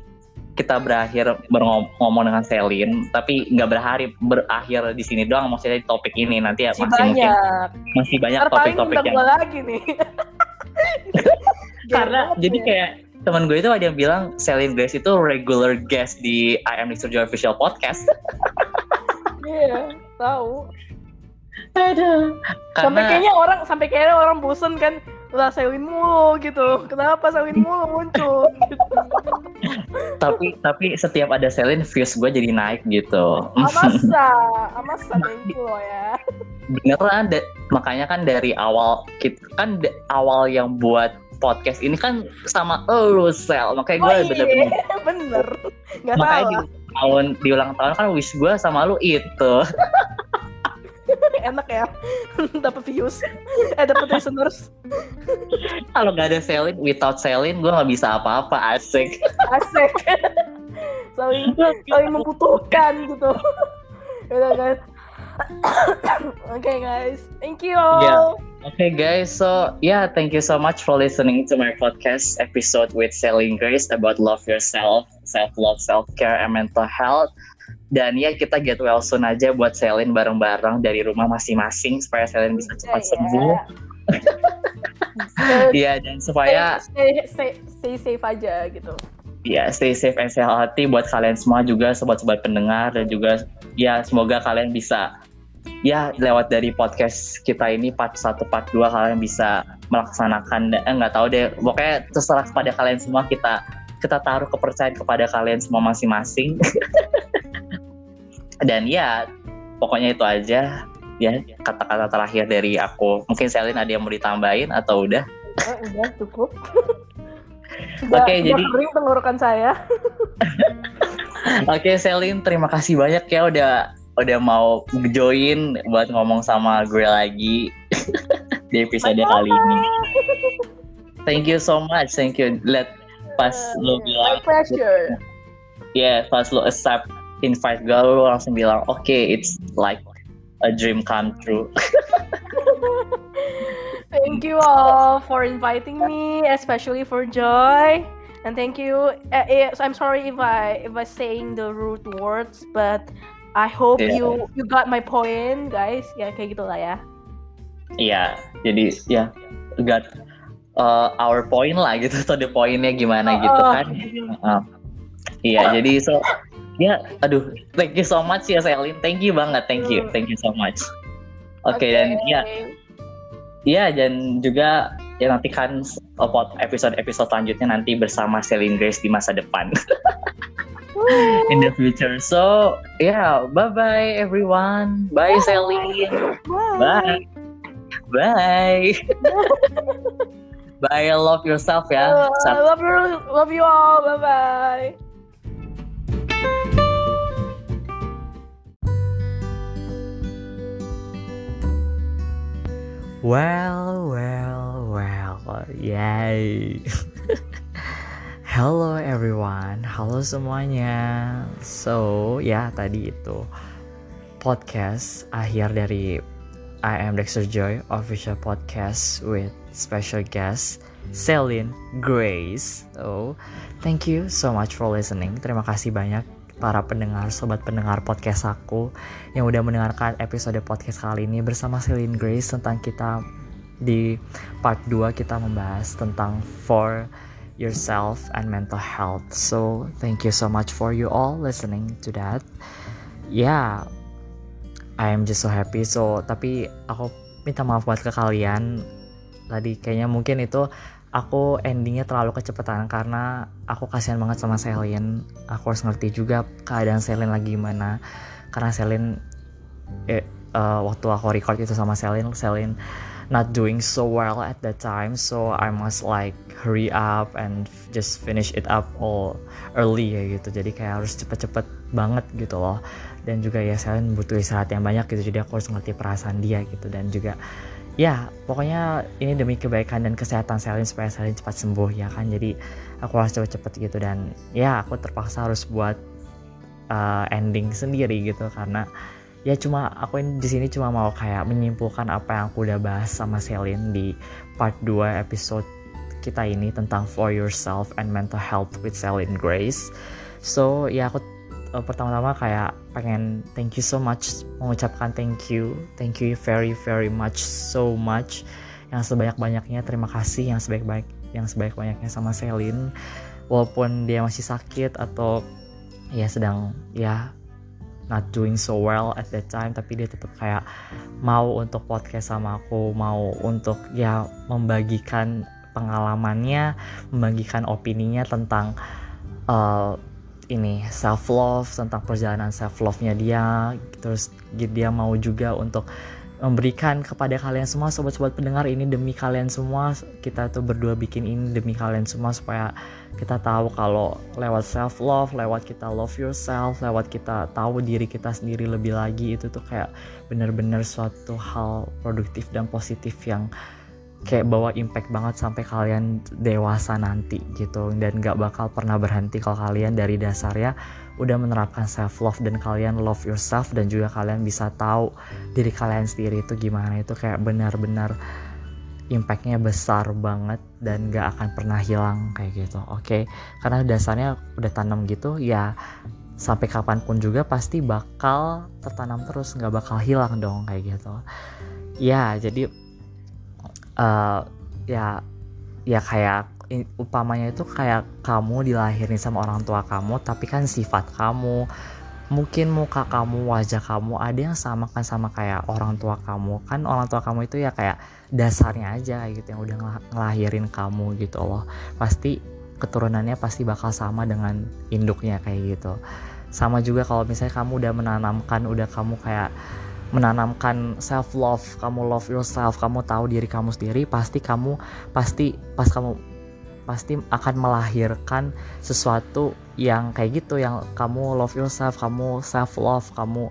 kita berakhir berngom- ngomong dengan Selin. Tapi nggak berhari berakhir di sini doang. Maksudnya di topik ini. Nanti ya Masih masih mungkin banyak. masih banyak topik-topik yang lagi nih. [laughs] karena jadi kayak teman gue itu ada yang bilang Celine Grace itu regular guest di I Am Mr. Joy Official Podcast. ya. [laughs] Iya, tahu. Aduh. Sampai Karena kayaknya orang sampai kayaknya orang bosen kan lah Selin mulu gitu. Kenapa Selin mulu muncul? [laughs] tapi tapi setiap ada Celine views gue jadi naik gitu. Amasa, [laughs] Amasa thank you loh ya. Beneran makanya kan dari awal kita kan awal yang buat podcast ini kan sama elu sel makanya gue Oh bener-bener iya, [laughs] bener. Gak makanya di tahun di ulang tahun kan wish gue sama lu itu [laughs] Enak ya. [laughs] dapat views. Eh dapat listeners. kalau gak ada Celine without Celine gue nggak bisa apa-apa asik Asik. saling saling membutuhkan gitu. Udah guys. [coughs] Oke guys, thank you. Yeah. Okay, guys. So, yeah, thank you so much for listening to my podcast episode with Selling Grace about love yourself, self-love, self-care, and mental health. Dan ya, kita get well soon aja buat Selin bareng-bareng dari rumah masing-masing supaya Selin bisa cepat Iya. sembuh. [laughs] Iya, dan supaya stay, stay, stay safe aja gitu. ya stay safe and healthy buat kalian semua juga sobat-sobat pendengar dan juga ya semoga kalian bisa ya lewat dari podcast kita ini part 1 part 2 kalian bisa melaksanakan eh, nggak tahu deh. Pokoknya terserah kepada kalian semua. Kita kita taruh kepercayaan kepada kalian semua masing-masing. [laughs] Dan ya pokoknya itu aja. Ya kata-kata terakhir dari aku. Mungkin Selin ada yang mau ditambahin atau udah? Eh, udah cukup. [laughs] Oke, udah jadi- kering tenggorokan saya. [laughs] Oke Selin, terima kasih banyak ya udah udah mau join buat ngomong sama gue lagi [laughs] di episode Bye-bye. kali ini. Thank you so much, thank you. Let pas lo My bilang, pleasure. ya pas lo accept invite gue lu langsung bilang oke okay, it's like a dream come true [laughs] thank you all for inviting me especially for joy and thank you uh, i'm sorry if i if i saying the rude words but i hope yeah. you you got my point guys. Ya kayak gitulah ya. Iya jadi ya got uh, our point lah gitu. [laughs] Atau the pointnya gimana oh, gitu kan. Uh, iya jadi so ya aduh thank you so much ya Selin. Thank you banget thank you thank you so much. Oke okay, okay. dan ya. Ya dan juga ya nantikan episode-episode selanjutnya nanti bersama Selin Grace di masa depan [laughs] in the future. So yeah bye bye. Everyone bye, bye. Selin bye. Bye. Bye [laughs] love yourself ya uh, love you love you all. Bye bye Well, well, well, yay. [laughs] Hello everyone, halo semuanya. So, ya tadi itu podcast akhir dari I am Dexter Joy official podcast with special guest Celine Grace. So, thank you so much for listening. Terima kasih banyak para pendengar, sobat pendengar podcast aku yang udah mendengarkan episode podcast kali ini bersama Celine Grace tentang kita di part 2 kita membahas tentang for yourself and mental health. So, thank you so much for you all listening to that. Yeah, I am just so happy. So, tapi aku minta maaf buat ke kalian. Tadi kayaknya mungkin itu aku endingnya terlalu kecepatan karena aku kasihan banget sama Selin aku harus ngerti juga keadaan Selin lagi gimana karena Selin eh, uh, waktu aku record itu sama Selin Selin not doing so well at that time so I must like hurry up and just finish it up all early ya gitu. Jadi kayak harus cepet-cepet banget gitu loh. Dan juga ya Selin butuh istirahat yang banyak gitu jadi aku harus ngerti perasaan dia gitu. Dan juga ya pokoknya ini demi kebaikan dan kesehatan Selin supaya Selin cepat sembuh ya kan. Jadi aku harus cepet-cepet gitu dan ya aku terpaksa harus buat uh, ending sendiri gitu karena ya cuma aku di sini cuma mau kayak menyimpulkan apa yang aku udah bahas sama Selin di part 2 episode kita ini tentang for yourself and mental health with Selin Grace. So ya aku uh, pertama-tama kayak pengen thank you so much mengucapkan thank you. Thank you very very much so much. Yang sebanyak-banyaknya terima kasih yang sebaik-baik yang sebaik-banyaknya sama Selin walaupun dia masih sakit atau ya sedang ya not doing so well at that time tapi dia tetap kayak mau untuk podcast sama aku mau untuk ya membagikan pengalamannya membagikan opininya tentang uh, ini self love tentang perjalanan self love nya dia terus dia mau juga untuk memberikan kepada kalian semua sobat-sobat pendengar ini demi kalian semua. Kita tuh berdua bikin ini demi kalian semua supaya kita tahu kalau lewat self love lewat kita love yourself lewat kita tahu diri kita sendiri lebih lagi itu tuh kayak bener-bener suatu hal produktif dan positif yang kayak bawa impact banget sampai kalian dewasa nanti gitu. Dan gak bakal pernah berhenti kalau kalian dari dasarnya udah menerapkan self love dan kalian love yourself dan juga kalian bisa tahu diri kalian sendiri itu gimana itu kayak benar-benar impactnya besar banget dan gak akan pernah hilang kayak gitu oke okay? karena dasarnya udah tanam gitu ya sampai kapan pun juga pasti bakal tertanam terus nggak bakal hilang dong kayak gitu ya jadi uh, ya ya kayak upamanya itu kayak kamu dilahirin sama orang tua kamu tapi kan sifat kamu. Mungkin muka kamu wajah kamu ada yang sama kan sama kayak orang tua kamu. Kan orang tua kamu itu ya kayak dasarnya aja gitu yang udah ngelahirin kamu gitu loh. Pasti keturunannya pasti bakal sama dengan induknya kayak gitu. Sama juga kalau misalnya kamu udah menanamkan udah kamu kayak menanamkan self love kamu love yourself kamu tahu diri kamu sendiri pasti kamu pasti pas kamu pasti akan melahirkan sesuatu yang kayak gitu yang kamu love yourself kamu self love kamu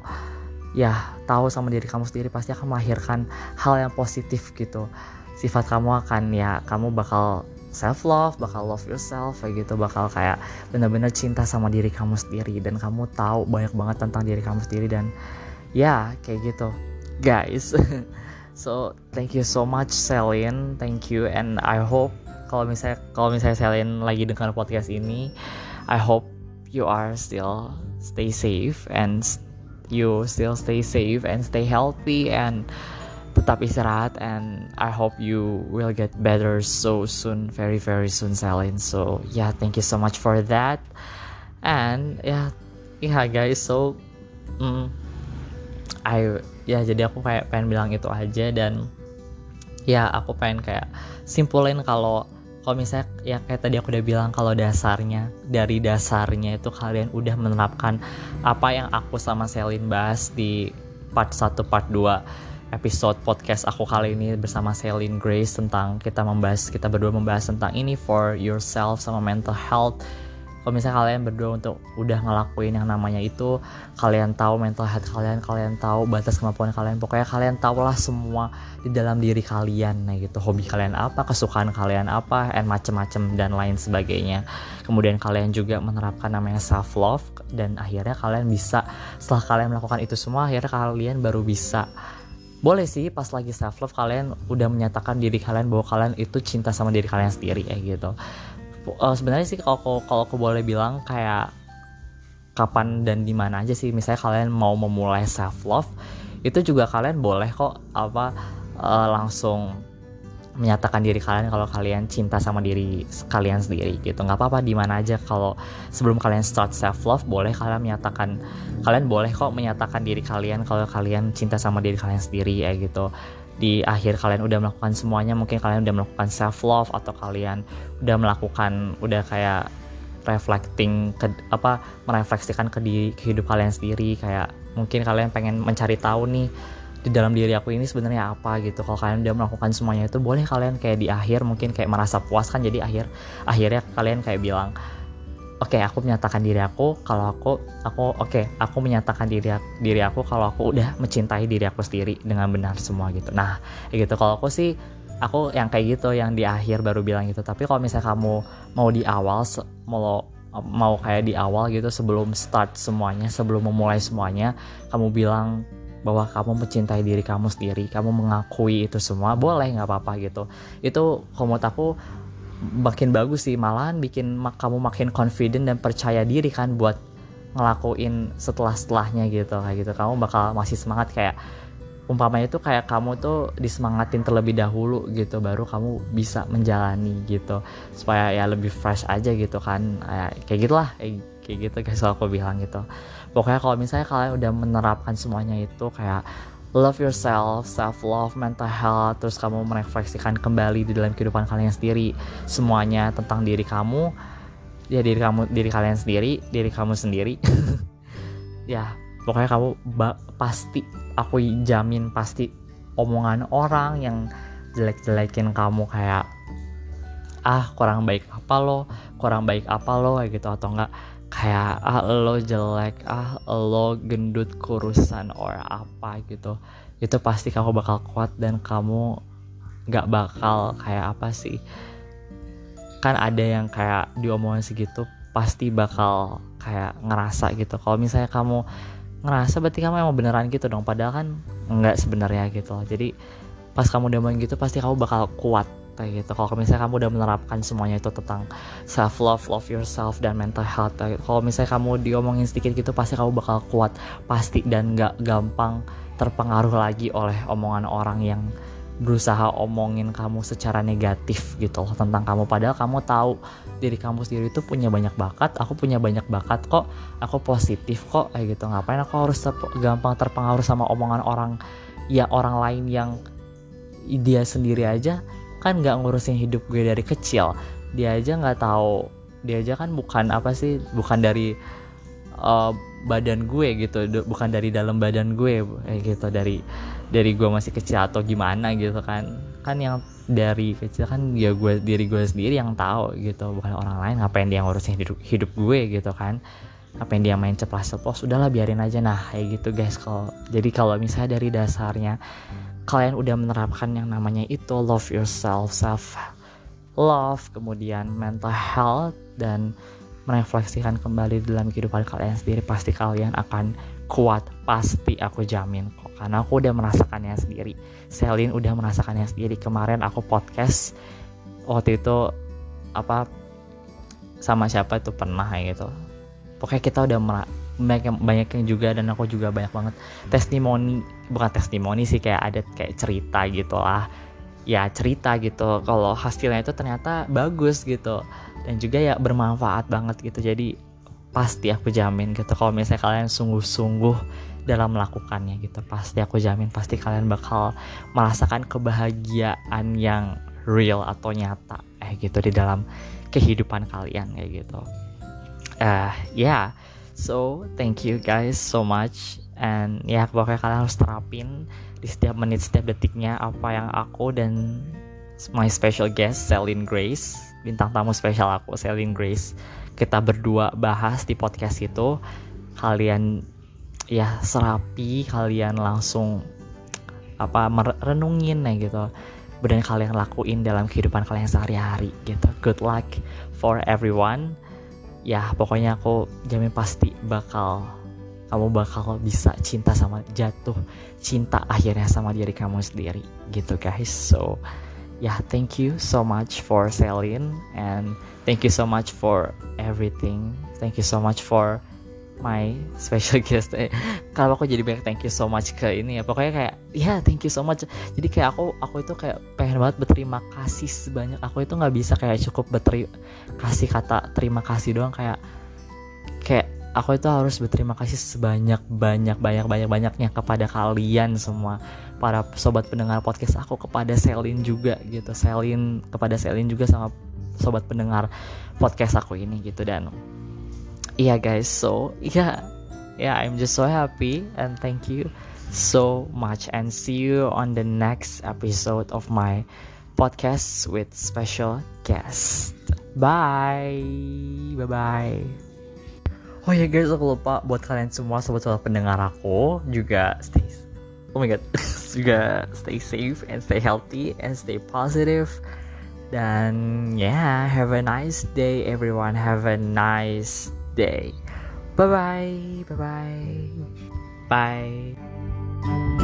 ya tahu sama diri kamu sendiri pasti akan melahirkan hal yang positif gitu. Sifat kamu akan ya kamu bakal self love bakal love yourself kayak gitu. Bakal kayak bener-bener cinta sama diri kamu sendiri dan kamu tahu banyak banget tentang diri kamu sendiri dan ya kayak gitu. Guys [laughs] so thank you so much Celine thank you and I hope kalau misalnya kalau misalnya Celine lagi dengar podcast ini I hope you are still stay safe and you still stay safe and stay healthy and tetap istirahat and I hope you will get better so soon very very soon Celine so yeah thank you so much for that. And yeah yeah guys so mm, I ya jadi aku kayak pengen bilang itu aja dan ya aku pengen kayak simpulin kalau kalau misalnya ya kayak tadi aku udah bilang kalau dasarnya dari dasarnya itu kalian udah menerapkan apa yang aku sama Celine bahas di part 1 part 2 episode podcast aku kali ini bersama Celine Grace tentang kita membahas kita berdua membahas tentang ini for yourself sama mental health kalau misalnya kalian berdua untuk udah ngelakuin yang namanya itu kalian tahu mental health kalian kalian tahu batas kemampuan kalian pokoknya kalian tahulah semua di dalam diri kalian. Nah gitu. Hobi kalian apa kesukaan kalian apa and macem-macem dan lain sebagainya. Kemudian kalian juga menerapkan namanya self love dan akhirnya kalian bisa setelah kalian melakukan itu semua akhirnya kalian baru bisa. Boleh sih pas lagi self love kalian udah menyatakan diri kalian bahwa kalian itu cinta sama diri kalian sendiri kayak gitu uh, sebenarnya sih kalau kalau aku boleh bilang kayak kapan dan di mana aja sih. Misalnya kalian mau memulai self love itu juga kalian boleh kok apa uh, langsung menyatakan diri kalian kalau kalian cinta sama diri kalian sendiri gitu. Nggak apa-apa di mana aja. Kalau sebelum kalian start self love boleh kalian menyatakan kalian boleh kok menyatakan diri kalian kalau kalian cinta sama diri kalian sendiri ya gitu di akhir kalian udah melakukan semuanya mungkin kalian udah melakukan self love atau kalian udah melakukan udah kayak reflecting ke apa merefleksikan ke di kehidupan kalian sendiri kayak mungkin kalian pengen mencari tahu nih di dalam diri aku ini sebenarnya apa gitu. Kalau kalian udah melakukan semuanya itu boleh kalian kayak di akhir mungkin kayak merasa puas kan jadi akhir akhirnya kalian kayak bilang oke okay, aku menyatakan diri aku kalau aku aku oke okay, aku menyatakan diri diri aku kalau aku udah mencintai diri aku sendiri dengan benar semua gitu. Nah gitu. Kalau aku sih aku yang kayak gitu yang di akhir baru bilang gitu. Tapi kalau misalnya kamu mau di awal mau mau kayak di awal gitu sebelum start semuanya sebelum memulai semuanya kamu bilang bahwa kamu mencintai diri kamu sendiri kamu mengakui itu semua boleh nggak apa-apa gitu. Itu kalau aku makin bagus sih malahan bikin kamu makin confident dan percaya diri kan buat ngelakuin setelah setelahnya gitu. Kayak gitu kamu bakal masih semangat kayak umpamanya itu kayak kamu tuh disemangatin terlebih dahulu gitu baru kamu bisa menjalani gitu. Supaya ya lebih fresh aja gitu kan. Kayak gitulah kayak gitu guys aku bilang gitu. Pokoknya kalau misalnya kalian udah menerapkan semuanya itu kayak love yourself, self love, mental health, terus kamu merefleksikan kembali di dalam kehidupan kalian sendiri. Semuanya tentang diri kamu, ya diri kamu, diri kalian sendiri, diri kamu sendiri, [laughs] ya pokoknya kamu pasti, aku jamin pasti omongan orang yang jelek-jelekin kamu kayak ah kurang baik apa lo, kurang baik apa lo? Gitu atau enggak kayak ah lo jelek ah lo gendut kurusan or apa gitu. Itu pasti kamu bakal kuat dan kamu nggak bakal kayak apa sih. Kan ada yang kayak diomongin segitu pasti bakal kayak ngerasa gitu. Kalau misalnya kamu ngerasa berarti kamu emang beneran gitu dong padahal kan nggak sebenarnya gitu jadi pas kamu udah gitu pasti kamu bakal kuat gitu. Kalau misalnya kamu udah menerapkan semuanya itu tentang self love love yourself dan mental health kalau misalnya kamu diomongin sedikit gitu pasti kamu bakal kuat pasti dan gak gampang terpengaruh lagi oleh omongan orang yang berusaha omongin kamu secara negatif gitu loh tentang kamu. Padahal kamu tahu diri kamu sendiri itu punya banyak bakat aku punya banyak bakat kok aku positif kok kayak gitu. Ngapain aku harus gampang terpengaruh sama omongan orang ya orang lain yang dia sendiri aja kan nggak ngurusin hidup gue dari kecil. Dia aja nggak tahu. Dia aja kan bukan apa sih bukan dari uh, badan gue gitu. Bukan dari dalam badan gue kayak gitu. Dari dari gue masih kecil atau gimana gitu kan. Kan yang dari kecil kan ya gue diri gue sendiri yang tahu gitu. Bukan orang lain ngapain dia ngurusin hidup hidup gue gitu kan. Ngapain dia main ceplas ceplos udahlah biarin aja. Nah kayak gitu guys kalau jadi kalau misalnya dari dasarnya kalian udah menerapkan yang namanya itu love yourself self love, kemudian mental health dan merefleksikan kembali dalam kehidupan kalian sendiri pasti kalian akan kuat pasti aku jamin kok. Karena aku udah merasakannya sendiri. Selin udah merasakannya sendiri. Kemarin aku podcast waktu itu apa sama siapa itu pernah gitu pokoknya kita udah banyak yang, banyak yang juga dan aku juga banyak banget testimoni bukan testimoni sih kayak ada kayak cerita gitu lah. Ya cerita gitu. Kalau hasilnya itu ternyata bagus gitu. Dan juga ya bermanfaat banget gitu. Jadi pasti aku jamin gitu. Kalau misalnya kalian sungguh-sungguh dalam melakukannya gitu pasti aku jamin pasti kalian bakal merasakan kebahagiaan yang real atau nyata eh gitu di dalam kehidupan kalian kayak gitu uh, ya. Yeah. so thank you guys so much. And ya pokoknya kalian harus terapin di setiap menit setiap detiknya apa yang aku dan my special guest Celine Grace bintang tamu spesial aku Celine Grace kita berdua bahas di podcast itu. Kalian ya serapi kalian langsung apa merenungin ya gitu. Benar kalian lakuin dalam kehidupan kalian sehari-hari gitu. Good luck for everyone ya pokoknya aku jamin pasti bakal kamu bakal bisa cinta sama jatuh cinta akhirnya sama diri kamu sendiri gitu guys. So yeah thank you so much for Celine and thank you so much for everything. Thank you so much for my [laughs] special guest. Eh, kalau aku jadi banyak thank you so much ke ini ya. Pokoknya kayak ya yeah, thank you so much. Jadi kayak aku aku itu kayak pengen banget berterima kasih sebanyak. Aku itu nggak bisa kayak cukup berterima kasih kata terima kasih doang. Kayak kayak aku itu harus berterima kasih sebanyak banyak banyak banyak banyaknya kepada kalian semua. Para sobat pendengar podcast aku kepada Selin juga gitu. Selin kepada Selin juga sama sobat pendengar podcast aku ini gitu. Dan yeah, guys so yeah yeah I'm just so happy and thank you so much and see you on the next episode of my podcast with special guest bye bye bye Oh ya guys, aku lupa buat kalian semua sobat-sobat pendengar aku juga stay Oh my god, [laughs] juga stay safe and stay healthy and stay positive. Dan yeah, have a nice day everyone. Have a nice day. Bye bye. Bye bye. Bye.